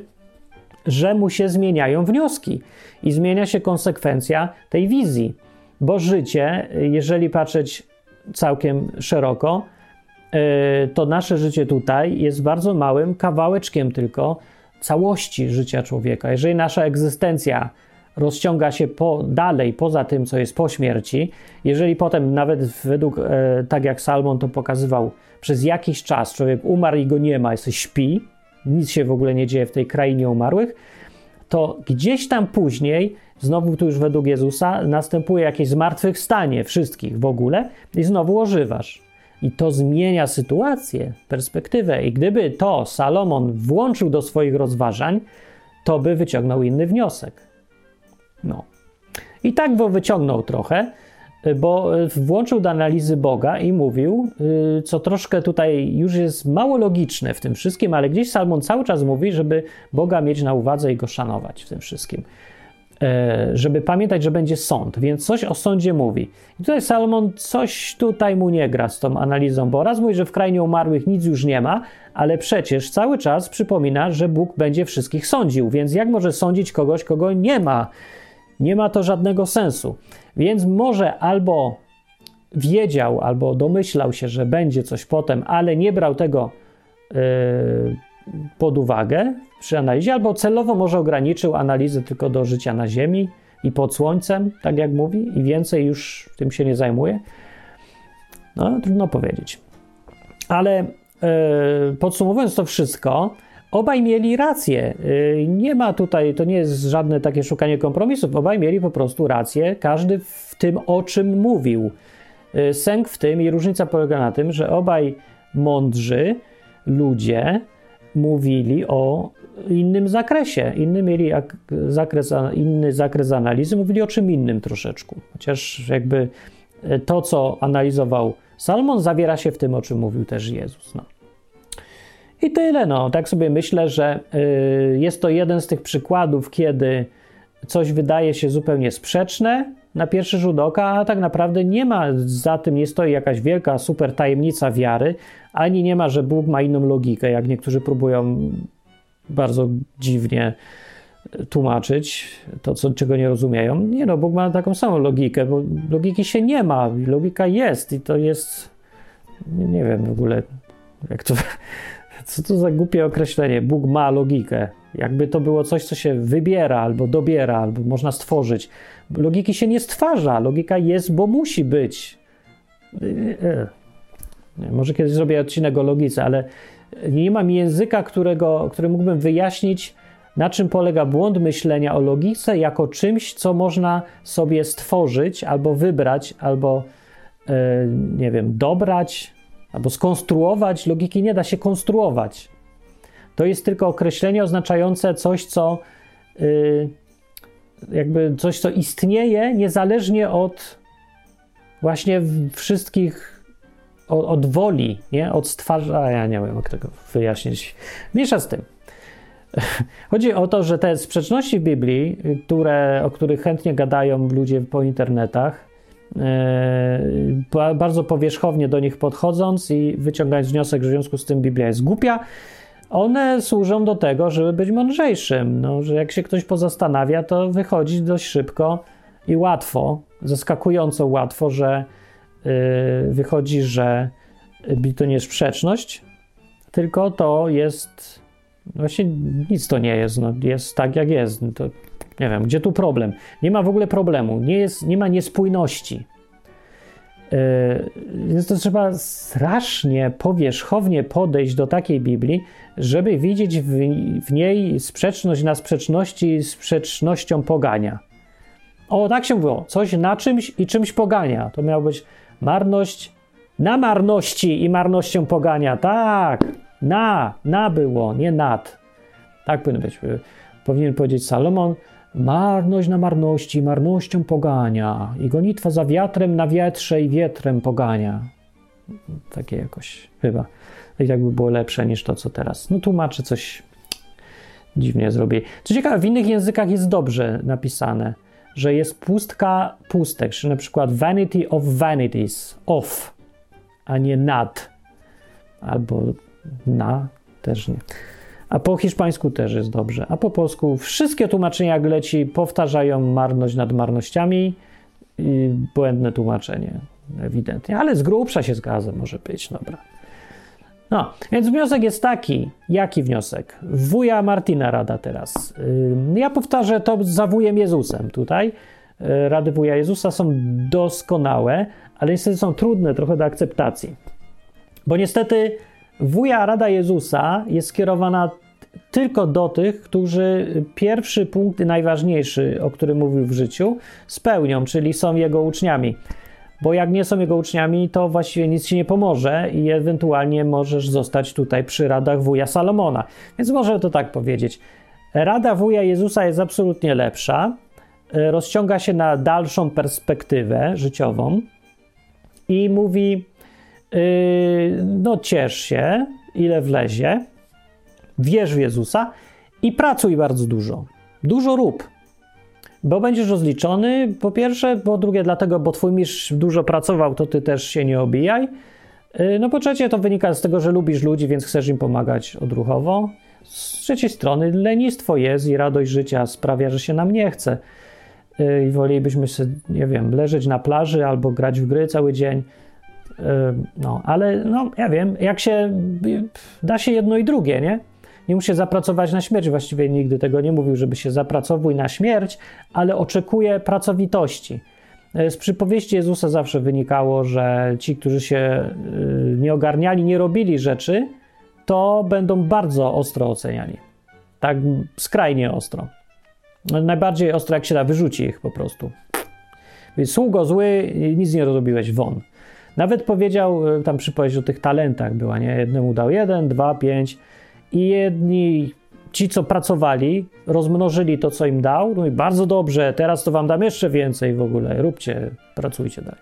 że mu się zmieniają wnioski i zmienia się konsekwencja tej wizji. Bo życie, jeżeli patrzeć całkiem szeroko, e, to nasze życie tutaj jest bardzo małym kawałeczkiem tylko całości życia człowieka. Jeżeli nasza egzystencja rozciąga się po, dalej poza tym, co jest po śmierci, jeżeli potem nawet według, e, tak jak Salmon to pokazywał, przez jakiś czas człowiek umarł i go nie ma, jesteś śpi, nic się w ogóle nie dzieje w tej krainie umarłych, to gdzieś tam później Znowu tu już według Jezusa następuje jakieś zmartwychwstanie wszystkich w ogóle i znowu ożywasz. I to zmienia sytuację, perspektywę. I gdyby to Salomon włączył do swoich rozważań, to by wyciągnął inny wniosek. No. I tak go wyciągnął trochę, bo włączył do analizy Boga i mówił, y, co troszkę tutaj już jest mało logiczne w tym wszystkim, ale gdzieś Salmon cały czas mówi, żeby Boga mieć na uwadze i go szanować w tym wszystkim. E, żeby pamiętać, że będzie sąd, więc coś o sądzie mówi. I tutaj Salomon coś tutaj mu nie gra z tą analizą, bo raz mówi, że w krainie umarłych nic już nie ma, ale przecież cały czas przypomina, że Bóg będzie wszystkich sądził, więc jak może sądzić kogoś, kogo nie ma? Nie ma to żadnego sensu. Więc może albo wiedział, albo domyślał się, że będzie coś potem, ale nie brał tego yy, pod uwagę przy analizie, albo celowo może ograniczył analizę tylko do życia na Ziemi i pod Słońcem, tak jak mówi, i więcej już tym się nie zajmuje. No, trudno powiedzieć. Ale yy, podsumowując to wszystko, obaj mieli rację. Yy, nie ma tutaj, to nie jest żadne takie szukanie kompromisów, obaj mieli po prostu rację, każdy w tym, o czym mówił. Yy, sęk w tym i różnica polega na tym, że obaj mądrzy ludzie mówili o innym zakresie. Inny mieli zakres, inny zakres analizy, mówili o czym innym troszeczkę. Chociaż jakby e, to, co analizował Salmon, zawiera się w tym, o czym mówił też Jezus. No. I tyle. No. Tak sobie myślę, że y, jest to jeden z tych przykładów, kiedy coś wydaje się zupełnie sprzeczne na pierwszy rzut oka, a tak naprawdę nie ma za tym, nie stoi jakaś wielka, super tajemnica wiary, ani nie ma, że Bóg ma inną logikę, jak niektórzy próbują bardzo dziwnie tłumaczyć to, co, czego nie rozumieją. Nie no, Bóg ma taką samą logikę, bo logiki się nie ma, logika jest i to jest, nie, nie wiem w ogóle, jak to, co to za głupie określenie, Bóg ma logikę. Jakby to było coś, co się wybiera albo dobiera, albo można stworzyć. Logiki się nie stwarza, logika jest, bo musi być. Nie, może kiedyś zrobię odcinek o logice, ale nie mam języka, którego, który mógłbym wyjaśnić, na czym polega błąd myślenia o logice jako czymś, co można sobie stworzyć, albo wybrać, albo yy, nie wiem, dobrać, albo skonstruować. Logiki nie da się konstruować. To jest tylko określenie oznaczające coś, co yy, jakby coś, co istnieje niezależnie od właśnie wszystkich od, od woli, nie? Od stwarzania, nie wiem jak tego wyjaśnić. Mniejsza z tym. Chodzi o to, że te sprzeczności w Biblii, które, o których chętnie gadają ludzie po internetach, e, bardzo powierzchownie do nich podchodząc i wyciągając wniosek, że w związku z tym Biblia jest głupia, one służą do tego, żeby być mądrzejszym. No, że jak się ktoś pozastanawia, to wychodzi dość szybko I łatwo, zaskakująco łatwo, że yy, wychodzi, że to nie jest sprzeczność, tylko to jest. Właśnie nic to nie jest. No, jest tak, jak jest. No to nie wiem, gdzie tu problem? Nie ma w ogóle problemu, nie, jest, nie ma niespójności. Yy, więc to trzeba strasznie powierzchownie podejść do takiej Biblii, żeby widzieć w, w niej sprzeczność na sprzeczności z sprzecznością pogania. O, tak się mówiło. Coś na czymś i czymś pogania. To miała być marność na marności i marnością pogania. Tak, na, na było, nie nad. Tak powinno być. Powinien powiedzieć Salomon, marność na marności, marnością pogania i gonitwa za wiatrem na wietrze i wietrem pogania. Takie jakoś chyba. I tak by było lepsze niż to, co teraz. No tłumaczy coś dziwnie zrobi. Co ciekawe, w innych językach jest dobrze napisane, że jest pustka pustek, czyli na przykład vanity of vanities, of, a nie nad, albo na, też nie. A po hiszpańsku też jest dobrze. A po polsku wszystkie tłumaczenia, jak leci, powtarzają marność nad marnościami i błędne tłumaczenie, ewidentnie. Ale z grubsza się zgadza, może być, dobra. No, więc wniosek jest taki. Jaki wniosek? Wuja Martina rada teraz. Ja powtarzę to za wujem Jezusem tutaj. Y, rady wuja Jezusa są doskonałe, ale niestety są trudne trochę do akceptacji. Bo niestety wuja rada Jezusa jest skierowana tylko do tych, którzy pierwszy punkt, najważniejszy, o którym mówił w życiu, spełnią, czyli są jego uczniami. Bo jak nie są jego uczniami, to właściwie nic ci nie pomoże i ewentualnie możesz zostać tutaj przy radach wuja Salomona. Więc może to tak powiedzieć. Rada wuja Jezusa jest absolutnie lepsza, e, rozciąga się na dalszą perspektywę życiową i mówi: yy, No, ciesz się, ile wlezie, wierz w Jezusa i pracuj bardzo dużo. Dużo rób. Bo będziesz rozliczony, po pierwsze, po drugie, dlatego, bo twój mistrz dużo pracował, to ty też się nie obijaj. Y, no po trzecie, to wynika z tego, że lubisz ludzi, więc chcesz im pomagać odruchowo. Z trzeciej strony, lenistwo jest i radość życia sprawia, że się nam nie chce. Y, I wolelibyśmy sobie, nie wiem, leżeć na plaży albo grać w gry cały dzień. Y, no, ale no, ja wiem, jak się da się jedno i drugie, nie? Nie musi zapracować na śmierć. Właściwie nigdy tego nie mówił, żeby się zapracowuj na śmierć, ale oczekuje pracowitości. Z przypowieści Jezusa zawsze wynikało, że ci, którzy się y, nie ogarniali, nie robili rzeczy, to będą bardzo ostro oceniani. Tak skrajnie ostro. Najbardziej ostro, jak się da, wyrzuci ich po prostu. Sługo zły, nic nie robiłeś, won. Nawet powiedział, y, tam przypowieść o tych talentach była, nie? Jednemu dał jeden, dwa, pięć, i jedni, ci co pracowali, rozmnożyli to, co im dał, no i bardzo dobrze, teraz to wam dam jeszcze więcej w ogóle, róbcie, pracujcie dalej.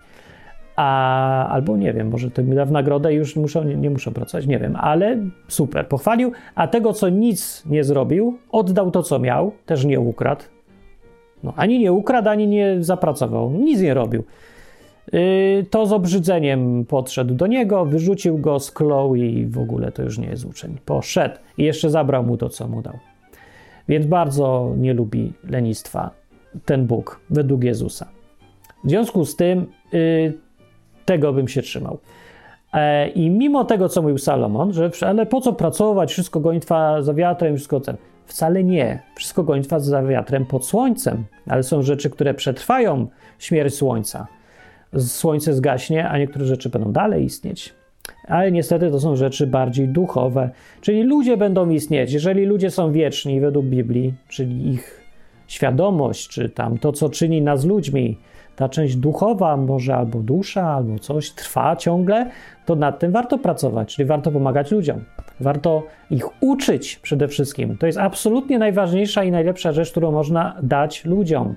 A, albo nie wiem, może to mi da w nagrodę i już muszą, nie, nie muszą pracować, nie wiem, ale super, pochwalił, a tego, co nic nie zrobił, oddał to, co miał, też nie ukradł. No, ani nie ukradł, ani nie zapracował, nic nie robił. Yy, to z obrzydzeniem podszedł do niego, wyrzucił go, sklął i w ogóle to już nie jest uczeń. Poszedł i jeszcze zabrał mu to, co mu dał. Więc bardzo nie lubi lenistwa ten Bóg, według Jezusa. W związku z tym yy, tego bym się trzymał. E, I mimo tego, co mówił Salomon, że ale po co pracować, wszystko gonitwa za wiatrem, wszystko ten. Wcale nie. Wszystko gonitwa za wiatrem pod słońcem, ale są rzeczy, które przetrwają śmierć słońca słońce zgaśnie, a niektóre rzeczy będą dalej istnieć. Ale niestety to są rzeczy bardziej duchowe, czyli ludzie będą istnieć. Jeżeli ludzie są wieczni według Biblii, czyli ich świadomość, czy tam to, co czyni nas ludźmi, ta część duchowa, może albo dusza, albo coś trwa ciągle, to nad tym warto pracować, czyli warto pomagać ludziom. Warto ich uczyć przede wszystkim. To jest absolutnie najważniejsza i najlepsza rzecz, którą można dać ludziom.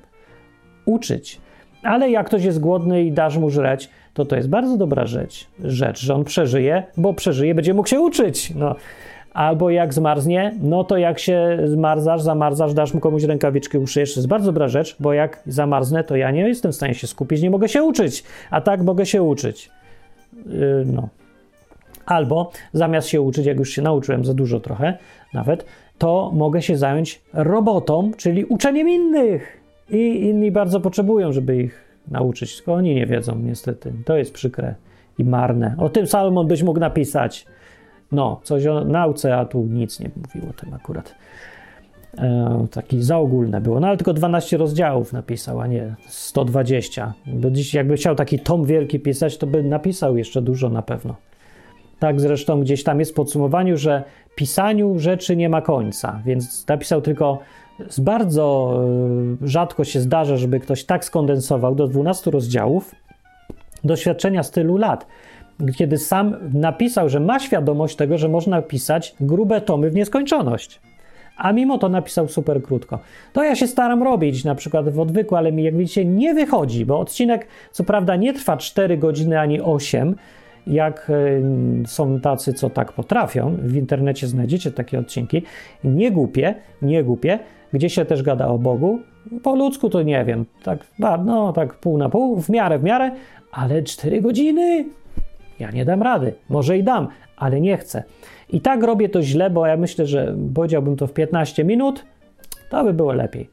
Uczyć. Ale jak ktoś jest głodny i dasz mu żreć, to to jest bardzo dobra rzecz, rzecz, że on przeżyje, bo przeżyje, będzie mógł się uczyć. No. Albo jak zmarznie, no to jak się zmarzasz, zamarzasz, dasz mu komuś rękawiczkę, uszyjesz, to jest bardzo dobra rzecz, bo jak zamarznę, to ja nie jestem w stanie się skupić, nie mogę się uczyć, a tak mogę się uczyć. Yy, no. Albo zamiast się uczyć, jak już się nauczyłem za dużo trochę nawet, to mogę się zająć robotą, czyli uczeniem innych I inni bardzo potrzebują, żeby ich nauczyć, tylko oni nie wiedzą, niestety. To jest przykre i marne. O tym Salomon byś mógł napisać. No, coś o nauce, a tu nic nie mówił o tym akurat. E, taki za ogólne było. No ale tylko 12 rozdziałów napisał, a nie 120. Bo dziś jakby chciał taki tom wielki pisać, to by napisał jeszcze dużo na pewno. Tak zresztą gdzieś tam jest w podsumowaniu, że pisaniu rzeczy nie ma końca, więc napisał tylko bardzo e, rzadko się zdarza, żeby ktoś tak skondensował do 12 rozdziałów doświadczenia z tylu lat, kiedy sam napisał, że ma świadomość tego, że można pisać grube tomy w nieskończoność. A mimo to napisał super krótko. To ja się staram robić na przykład w odwyku, ale mi jak widzicie nie wychodzi, bo odcinek co prawda nie trwa 4 godziny ani 8, jak e, są tacy, co tak potrafią. W internecie znajdziecie takie odcinki. Nie głupie, nie głupie, gdzie się też gada o Bogu. Po ludzku to nie wiem, tak, no tak pół na pół, w miarę, w miarę, ale 4 godziny? Ja nie dam rady. Może i dam, ale nie chcę. I tak robię to źle, bo ja myślę, że powiedziałbym to w 15 minut, to by było lepiej.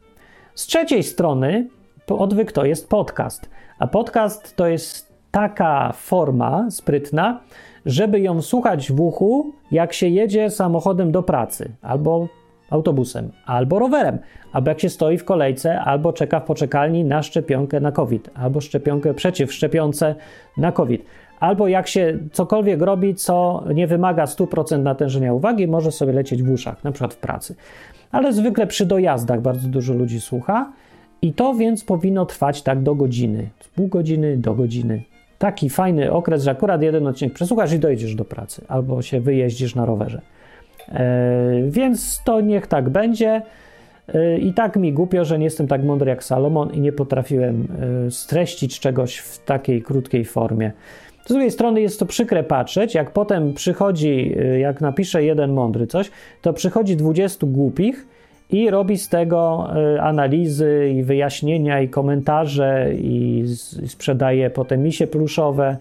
Z trzeciej strony, odwyk to jest podcast, a podcast to jest taka forma sprytna, żeby ją słuchać w uchu, jak się jedzie samochodem do pracy, albo autobusem, albo rowerem, albo jak się stoi w kolejce, albo czeka w poczekalni na szczepionkę na COVID, albo szczepionkę przeciwszczepionce na COVID albo jak się cokolwiek robi, co nie wymaga 100% natężenia uwagi, może sobie lecieć w uszach, na przykład w pracy. Ale zwykle przy dojazdach bardzo dużo ludzi słucha i to więc powinno trwać tak do godziny, z pół godziny do godziny. Taki fajny okres, że akurat jeden odcinek przesłuchasz i dojedziesz do pracy, albo się wyjeździsz na rowerze. E, więc to niech tak będzie. E, I tak mi głupio, że nie jestem tak mądry jak Salomon i nie potrafiłem e, streścić czegoś w takiej krótkiej formie. Z drugiej strony jest to przykre patrzeć, jak potem przychodzi, jak napisze jeden mądry coś, to przychodzi 20 głupich i robi z tego analizy i wyjaśnienia i komentarze i sprzedaje potem misie pluszowe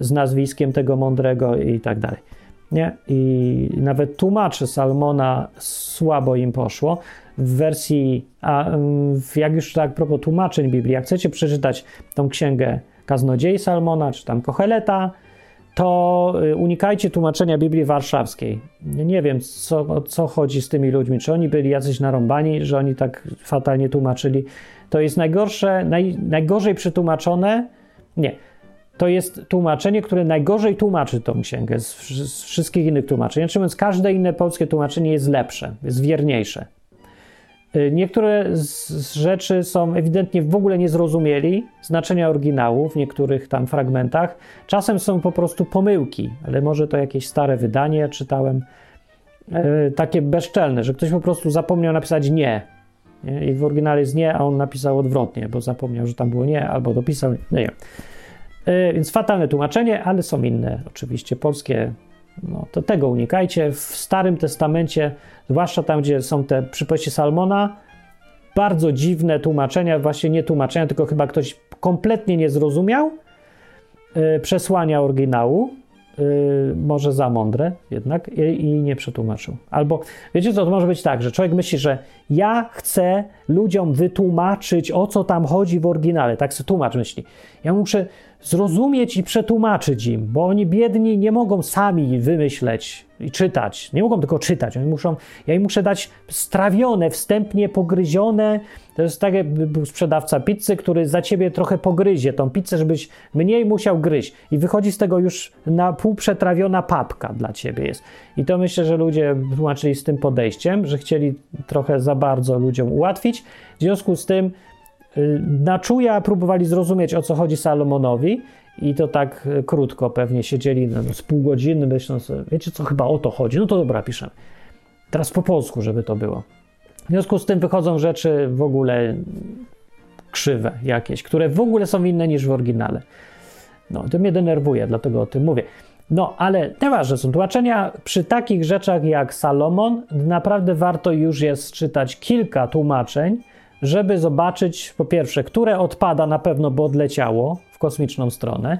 z nazwiskiem tego mądrego i tak dalej. Nie? I nawet tłumaczy Salmona słabo im poszło. W wersji, a jak już tak a propos tłumaczeń Biblii, jak chcecie przeczytać tą księgę kaznodziei Salmona, czy tam Kocheleta, to y, unikajcie tłumaczenia Biblii Warszawskiej. Nie wiem, co, o co chodzi z tymi ludźmi. Czy oni byli jacyś narąbani, że oni tak fatalnie tłumaczyli. To jest najgorsze, naj, najgorzej przetłumaczone. Nie. To jest tłumaczenie, które najgorzej tłumaczy tą księgę z, z wszystkich innych tłumaczeń. Znaczy mówiąc, każde inne polskie tłumaczenie jest lepsze, jest wierniejsze. Y, niektóre z rzeczy są ewidentnie w ogóle niezrozumieli znaczenia oryginału w niektórych tam fragmentach. Czasem są po prostu pomyłki, ale może to jakieś stare wydanie czytałem. Y, takie bezczelne, że ktoś po prostu zapomniał napisać nie. I w oryginale jest nie, a on napisał odwrotnie, bo zapomniał, że tam było nie, albo dopisał. Nie wiem. Y, więc fatalne tłumaczenie, ale są inne, oczywiście polskie no, to tego unikajcie. W Starym Testamencie, zwłaszcza tam, gdzie są te przypowieści Salmona, bardzo dziwne tłumaczenia, właśnie nie tłumaczenia, tylko chyba ktoś kompletnie nie zrozumiał yy, przesłania oryginału, yy, może za mądre jednak, i, i, nie przetłumaczył. Albo, wiecie co, to może być tak, że człowiek myśli, że ja chcę ludziom wytłumaczyć, o co tam chodzi w oryginale, tak sobie tłumacz myśli. Ja muszę zrozumieć i przetłumaczyć im, bo oni biedni nie mogą sami wymyśleć i czytać. Nie mogą tylko czytać. Oni muszą, ja im muszę dać strawione, wstępnie pogryzione. To jest tak, jakby był sprzedawca pizzy, który za ciebie trochę pogryzie tą pizzę, żebyś mniej musiał gryźć. I wychodzi z tego już na pół przetrawiona papka dla ciebie jest. I to myślę, że ludzie tłumaczyli z tym podejściem, że chcieli trochę za bardzo ludziom ułatwić. W związku z tym na czuja próbowali zrozumieć, o co chodzi Salomonowi i to tak y, krótko pewnie siedzieli no, z pół godziny, myśląc, wiecie co, chyba o to chodzi. No to dobra, piszemy. Teraz po polsku, żeby to było. W związku z tym wychodzą rzeczy w ogóle krzywe jakieś, które w ogóle są inne niż w oryginale. No, to mnie denerwuje, dlatego o tym mówię. No, ale nieważne są tłumaczenia. Przy takich rzeczach jak Salomon, naprawdę warto już jest czytać kilka tłumaczeń, żeby zobaczyć, po pierwsze, które odpada na pewno, bo odleciało w kosmiczną stronę.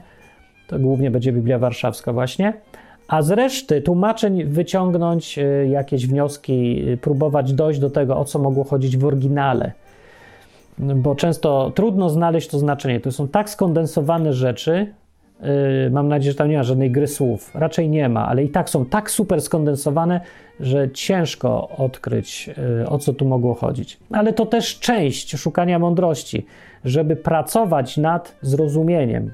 To głównie będzie Biblia Warszawska, właśnie. A z reszty tłumaczeń wyciągnąć e, jakieś wnioski, e, próbować dojść do tego, o co mogło chodzić w oryginale. bo często trudno znaleźć to znaczenie. To są tak skondensowane rzeczy. Yy, mam nadzieję, że tam nie ma żadnej gry słów. Raczej nie ma, ale i tak są tak super skondensowane, że ciężko odkryć, yy, o co tu mogło chodzić. Ale to też część szukania mądrości, żeby pracować nad zrozumieniem.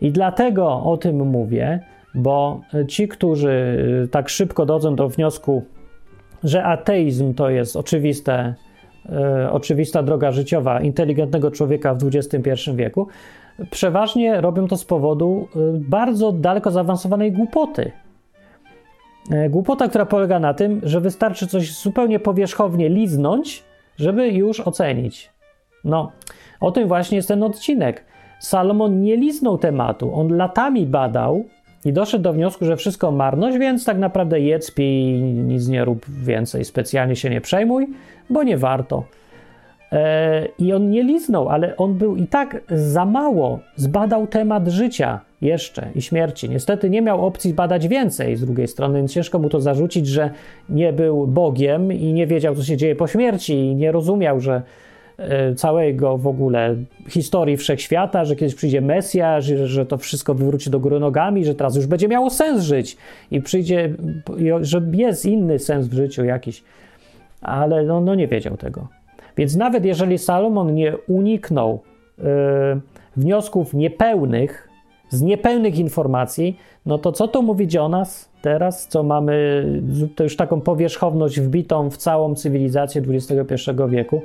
I dlatego o tym mówię, bo ci, którzy tak szybko dochodzą do wniosku, że ateizm to jest oczywiste, oczywista droga życiowa inteligentnego człowieka w XXI wieku, przeważnie robią to z powodu e, bardzo daleko zaawansowanej głupoty. E, głupota, która polega na tym, że wystarczy coś zupełnie powierzchownie liznąć, żeby już ocenić. No, o tym właśnie jest ten odcinek. Salomon nie liznął tematu, on latami badał i doszedł do wniosku, że wszystko marność, więc tak naprawdę jedz, pij, nic nie rób więcej, specjalnie się nie przejmuj, bo nie warto. E, I on nie liznął, ale on był i tak za mało zbadał temat życia jeszcze i śmierci. Niestety nie miał opcji badać więcej z drugiej strony, więc ciężko mu to zarzucić, że nie był Bogiem i nie wiedział, co się dzieje po śmierci i nie rozumiał, że E, całego w ogóle historii wszechświata, że kiedyś przyjdzie Mesjasz, że to wszystko wywróci do góry nogami, że teraz już będzie miało sens żyć i przyjdzie, że jest inny sens w życiu jakiś, ale no, no nie wiedział tego. Więc nawet jeżeli Salomon nie uniknął yy, wniosków niepełnych, z niepełnych informacji, no to co to mówić o nas teraz, co mamy to już taką powierzchowność wbitą w całą cywilizację XXI wieku,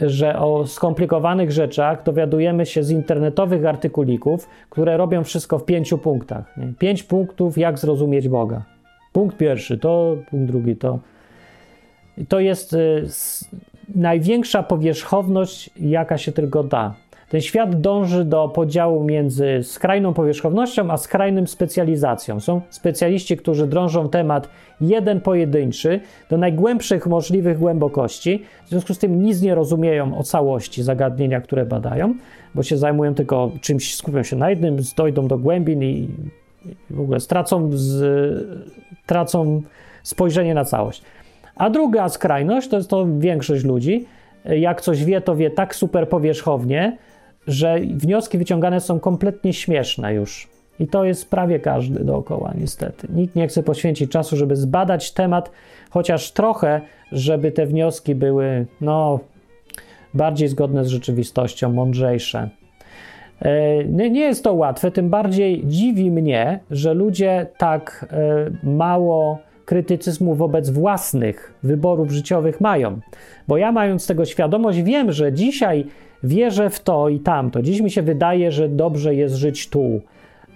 że o skomplikowanych rzeczach dowiadujemy się z internetowych artykulików, które robią wszystko w pięciu punktach. Nie? Pięć punktów, jak zrozumieć Boga. Punkt pierwszy to, punkt drugi to. To jest y, największa powierzchowność, jaka się tylko da. Ten świat dąży do podziału między skrajną powierzchownością a skrajnym specjalizacją. Są specjaliści, którzy drążą temat jeden pojedynczy do najgłębszych możliwych głębokości, w związku z tym nic nie rozumieją o całości zagadnienia, które badają, bo się zajmują tylko czymś, skupią się na jednym, dojdą do głębin i w ogóle stracą, z, tracą spojrzenie na całość. A druga skrajność to jest to większość ludzi, jak coś wie, to wie tak super powierzchownie, że wnioski wyciągane są kompletnie śmieszne już. I to jest prawie każdy dookoła, niestety. Nikt nie chce poświęcić czasu, żeby zbadać temat, chociaż trochę, żeby te wnioski były, no, bardziej zgodne z rzeczywistością, mądrzejsze. E, nie jest to łatwe, tym bardziej dziwi mnie, że ludzie tak e, mało krytycyzmu wobec własnych wyborów życiowych mają. Bo ja, mając tego świadomość, wiem, że dzisiaj wierzę w to i tamto. Dziś mi się wydaje, że dobrze jest żyć tu,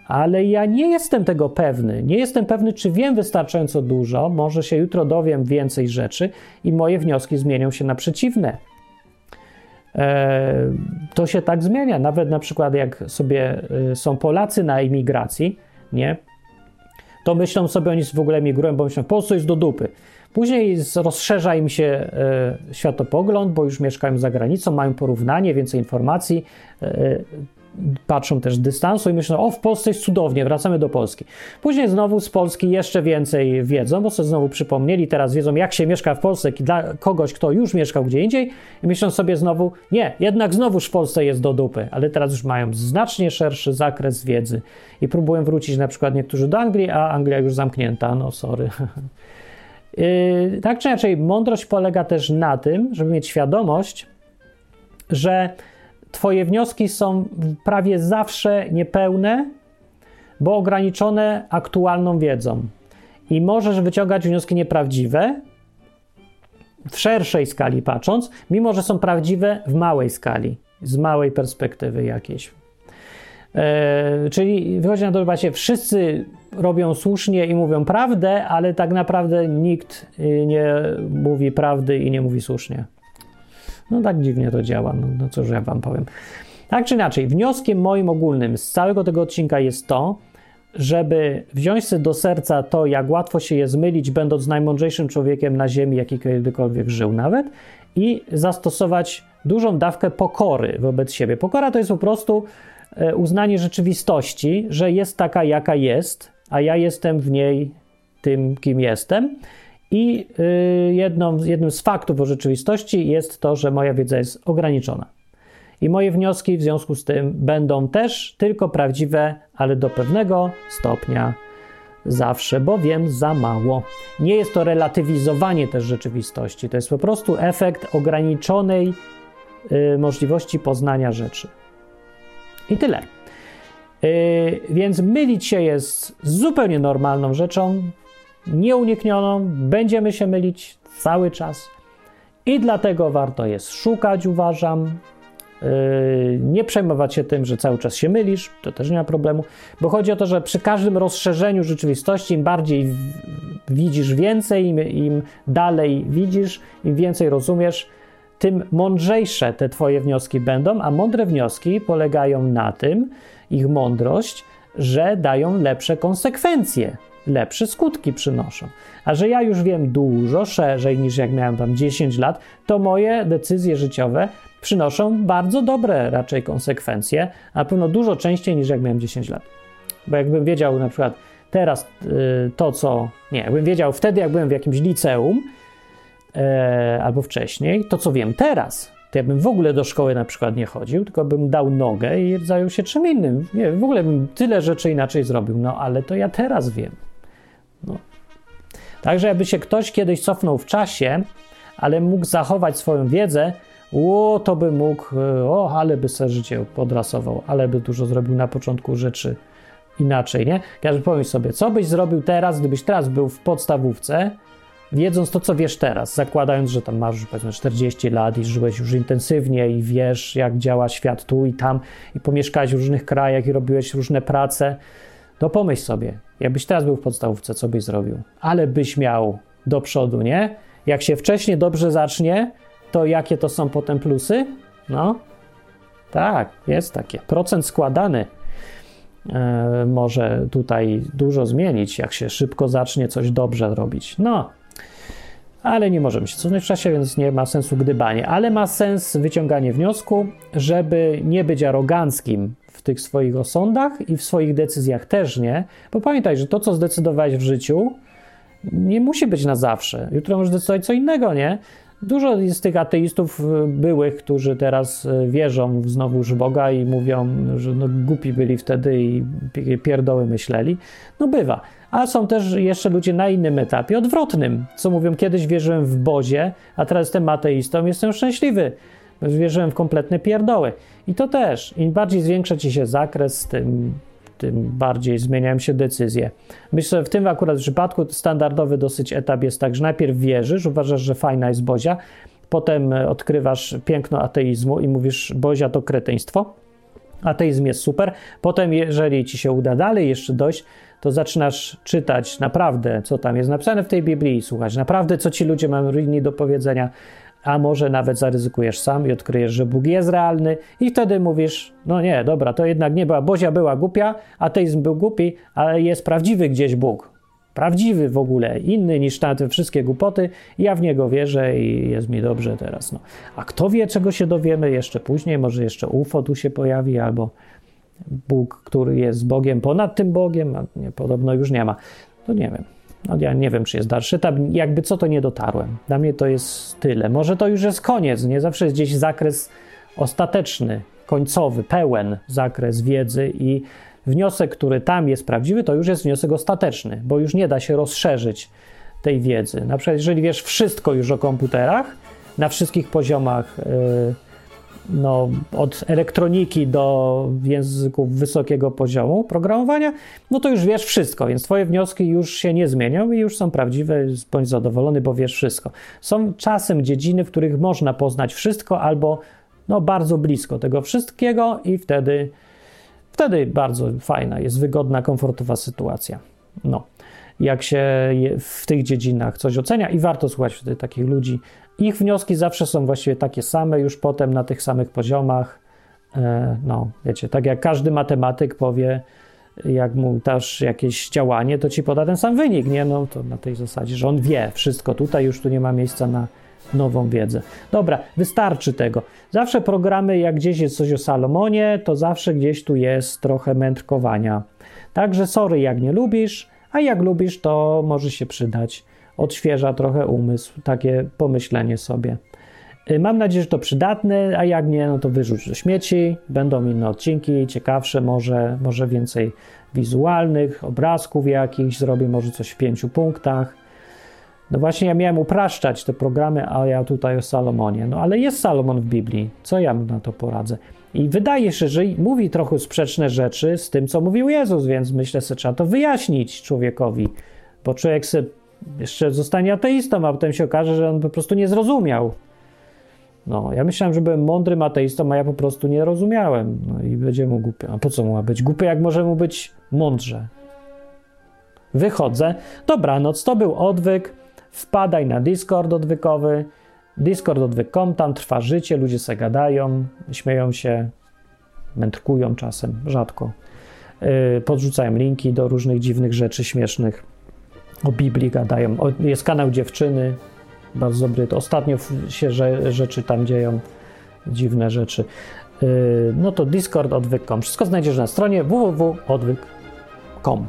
ale ja nie jestem tego pewny. Nie jestem pewny, czy wiem wystarczająco dużo. Może się jutro dowiem więcej rzeczy i moje wnioski zmienią się na przeciwne. E, to się tak zmienia. Nawet na przykład, jak sobie e, są Polacy na emigracji, nie? To myślą sobie, oni w ogóle emigrują, bo myślą, po co jest do dupy. Później rozszerza im się e, światopogląd, bo już mieszkają za granicą, mają porównanie, więcej informacji, e, patrzą też dystansu i myślą, o w Polsce jest cudownie, wracamy do Polski. Później znowu z Polski jeszcze więcej wiedzą, bo sobie znowu przypomnieli, teraz wiedzą jak się mieszka w Polsce dla kogoś, kto już mieszkał gdzie indziej i myślą sobie znowu, nie, jednak znowuż w Polsce jest do dupy, ale teraz już mają znacznie szerszy zakres wiedzy i próbują wrócić na przykład niektórzy do Anglii, a Anglia już zamknięta, no sorry. Yy, tak czy inaczej, mądrość polega też na tym, żeby mieć świadomość, że Twoje wnioski są prawie zawsze niepełne, bo ograniczone aktualną wiedzą. I możesz wyciągać wnioski nieprawdziwe, w szerszej skali patrząc, mimo że są prawdziwe w małej skali, z małej perspektywy jakiejś. E, czyli wychodzi na to, że właśnie wszyscy robią słusznie i mówią prawdę, ale tak naprawdę nikt y, nie mówi prawdy i nie mówi słusznie. No tak dziwnie to działa, no, no cóż ja wam powiem. Tak czy inaczej, wnioskiem moim ogólnym z całego tego odcinka jest to, żeby wziąć sobie do serca to, jak łatwo się je zmylić, będąc najmądrzejszym człowiekiem na ziemi, jaki kiedykolwiek żył nawet, i zastosować dużą dawkę pokory wobec siebie. Pokora to jest po prostu e, uznanie rzeczywistości, że jest taka, jaka jest, a ja jestem w niej tym, kim jestem I y, jedną, jednym z faktów o rzeczywistości jest to, że moja wiedza jest ograniczona. I moje wnioski w związku z tym będą też tylko prawdziwe, ale do pewnego stopnia zawsze, bo wiem za mało. Nie jest to relatywizowanie też rzeczywistości, to jest po prostu efekt ograniczonej y, możliwości poznania rzeczy. I tyle. Y, więc mylić się jest zupełnie normalną rzeczą, nieuniknioną, będziemy się mylić cały czas. I dlatego warto jest szukać, uważam, Yy, nie przejmować się tym, że cały czas się mylisz, to też nie ma problemu, bo chodzi o to, że przy każdym rozszerzeniu rzeczywistości, im bardziej widzisz więcej, im, im dalej widzisz, im więcej rozumiesz, tym mądrzejsze te Twoje wnioski będą, a mądre wnioski polegają na tym, ich mądrość, że dają lepsze konsekwencje, lepsze skutki przynoszą. A że ja już wiem dużo szerzej niż jak miałem tam 10 lat, to moje decyzje życiowe przynoszą bardzo dobre raczej konsekwencje, a na pewno dużo częściej niż jak miałem 10 lat. Bo jakbym wiedział na przykład teraz y, to, co. Nie, jakbym wiedział wtedy, jak byłem w jakimś liceum e, albo wcześniej, to co wiem teraz, to ja bym w ogóle do szkoły na przykład nie chodził, tylko bym dał nogę i zajął się czym innym. Nie, w ogóle bym tyle rzeczy inaczej zrobił. No ale to ja teraz wiem. No. Także jakby się ktoś kiedyś cofnął w czasie, ale mógł zachować swoją wiedzę, o, to by mógł, e, o, ale by sobie życie podrasował, ale by dużo zrobił na początku rzeczy inaczej, nie? Każdy pomyśl sobie, co byś zrobił teraz, gdybyś teraz był w podstawówce, wiedząc to, co wiesz teraz, zakładając, że tam masz powiedzmy 40 lat i żyłeś już intensywnie i wiesz, jak działa świat tu i tam i pomieszkałeś w różnych krajach i robiłeś różne prace, to pomyśl sobie, jakbyś teraz był w podstawówce, co byś zrobił? Ale byś miał do przodu, nie? Jak się wcześniej dobrze zacznie, to jakie to są potem plusy? No, tak, jest takie. Procent składany e, może tutaj dużo zmienić, jak się szybko zacznie coś dobrze robić. No, ale nie możemy się cofnąć w czasie, więc nie ma sensu gdybanie. Ale ma sens wyciąganie wniosku, żeby nie być aroganckim tych swoich osądach i w swoich decyzjach też nie, bo pamiętaj, że to, co zdecydowałeś w życiu, nie musi być na zawsze. Jutro możesz decydować co innego, nie? Dużo jest tych ateistów y, byłych, którzy teraz y, wierzą w znowuż Boga i mówią, że no, głupi byli wtedy i pierdoły myśleli. No bywa. A są też jeszcze ludzie na innym etapie, odwrotnym, co mówią, kiedyś wierzyłem w Bozie, a teraz jestem ateistą, jestem szczęśliwy. Wierzyłem w kompletne pierdoły. I to też, im bardziej zwiększa ci się zakres, tym tym bardziej zmieniają się decyzje. Myślę, że w tym akurat przypadku standardowy dosyć etap jest tak, że najpierw wierzysz, uważasz, że fajna jest Bozia, potem odkrywasz piękno ateizmu i mówisz, Bozia to kretyństwo, ateizm jest super. Potem, jeżeli ci się uda dalej jeszcze dojść, to zaczynasz czytać naprawdę, co tam jest napisane w tej Biblii, słuchać naprawdę, co ci ludzie mają inni do powiedzenia, a może nawet zaryzykujesz sam i odkryjesz, że Bóg jest realny i wtedy mówisz, no nie, dobra, to jednak nie była, Bozia była głupia, ateizm był głupi, ale jest prawdziwy gdzieś Bóg. Prawdziwy w ogóle, inny niż te wszystkie głupoty, ja w niego wierzę i jest mi dobrze teraz. No. A kto wie, czego się dowiemy jeszcze później, może jeszcze UFO tu się pojawi, albo Bóg, który jest Bogiem ponad tym Bogiem, a nie, podobno już nie ma. To nie wiem. No ja nie wiem, czy jest dalszy etap. Jakby co, to nie dotarłem. Dla mnie to jest tyle. Może to już jest koniec. Nie zawsze jest gdzieś zakres ostateczny, końcowy, pełen zakres wiedzy i wniosek, który tam jest prawdziwy, to już jest wniosek ostateczny, bo już nie da się rozszerzyć tej wiedzy. Na przykład, jeżeli wiesz wszystko już o komputerach, na wszystkich poziomach yy, no, od elektroniki do języków wysokiego poziomu programowania, no to już wiesz wszystko, więc twoje wnioski już się nie zmienią i już są prawdziwe, bądź zadowolony, bo wiesz wszystko. Są czasem dziedziny, w których można poznać wszystko albo no, bardzo blisko tego wszystkiego i wtedy, wtedy bardzo fajna, jest wygodna, komfortowa sytuacja. No jak się w tych dziedzinach coś ocenia i warto słuchać wtedy takich ludzi. Ich wnioski zawsze są właściwie takie same, już potem na tych samych poziomach. E, no, wiecie, tak jak każdy matematyk powie, jak mu dasz jakieś działanie, to ci poda ten sam wynik, nie? No to na tej zasadzie, że on wie wszystko tutaj, już tu nie ma miejsca na nową wiedzę. Dobra, wystarczy tego. Zawsze programy, jak gdzieś jest coś o Salomonie, to zawsze gdzieś tu jest trochę mędrkowania. Także sorry, jak nie lubisz, a jak lubisz, to może się przydać odświeża trochę umysł, takie pomyślenie sobie. Y, Mam nadzieję, że to przydatne, a jak nie, no to wyrzuć do śmieci. Będą inne odcinki, ciekawsze, może, może więcej wizualnych, obrazków jakichś, zrobię może coś w pięciu punktach. No właśnie, ja miałem upraszczać te programy, a ja tutaj o Salomonie. No ale jest Salomon w Biblii. Co ja na to poradzę? I wydaje się, że mówi trochę sprzeczne rzeczy z tym, co mówił Jezus, więc myślę, że trzeba to wyjaśnić człowiekowi, bo człowiek se jeszcze zostanie ateistą, a potem się okaże, że on po prostu nie zrozumiał. No, ja myślałem, że byłem mądrym ateistą, a ja po prostu nie rozumiałem. No i będzie mu głupio. A po co mu ma być głupio, jak może mu być mądrze? Wychodzę. Dobranoc, to był odwyk. Wpadaj na Discord odwykowy. Discord odwyk.com, tam trwa życie, ludzie se gadają, śmieją się, mędrkują czasem, rzadko. Yy, podrzucają linki do różnych dziwnych rzeczy śmiesznych. O Biblii gadają. O, jest kanał dziewczyny, bardzo dobry. To ostatnio się że, rzeczy tam dzieją, dziwne rzeczy. Yy, no to Discord odwyk.com. Wszystko znajdziesz na stronie www.odwyk.com.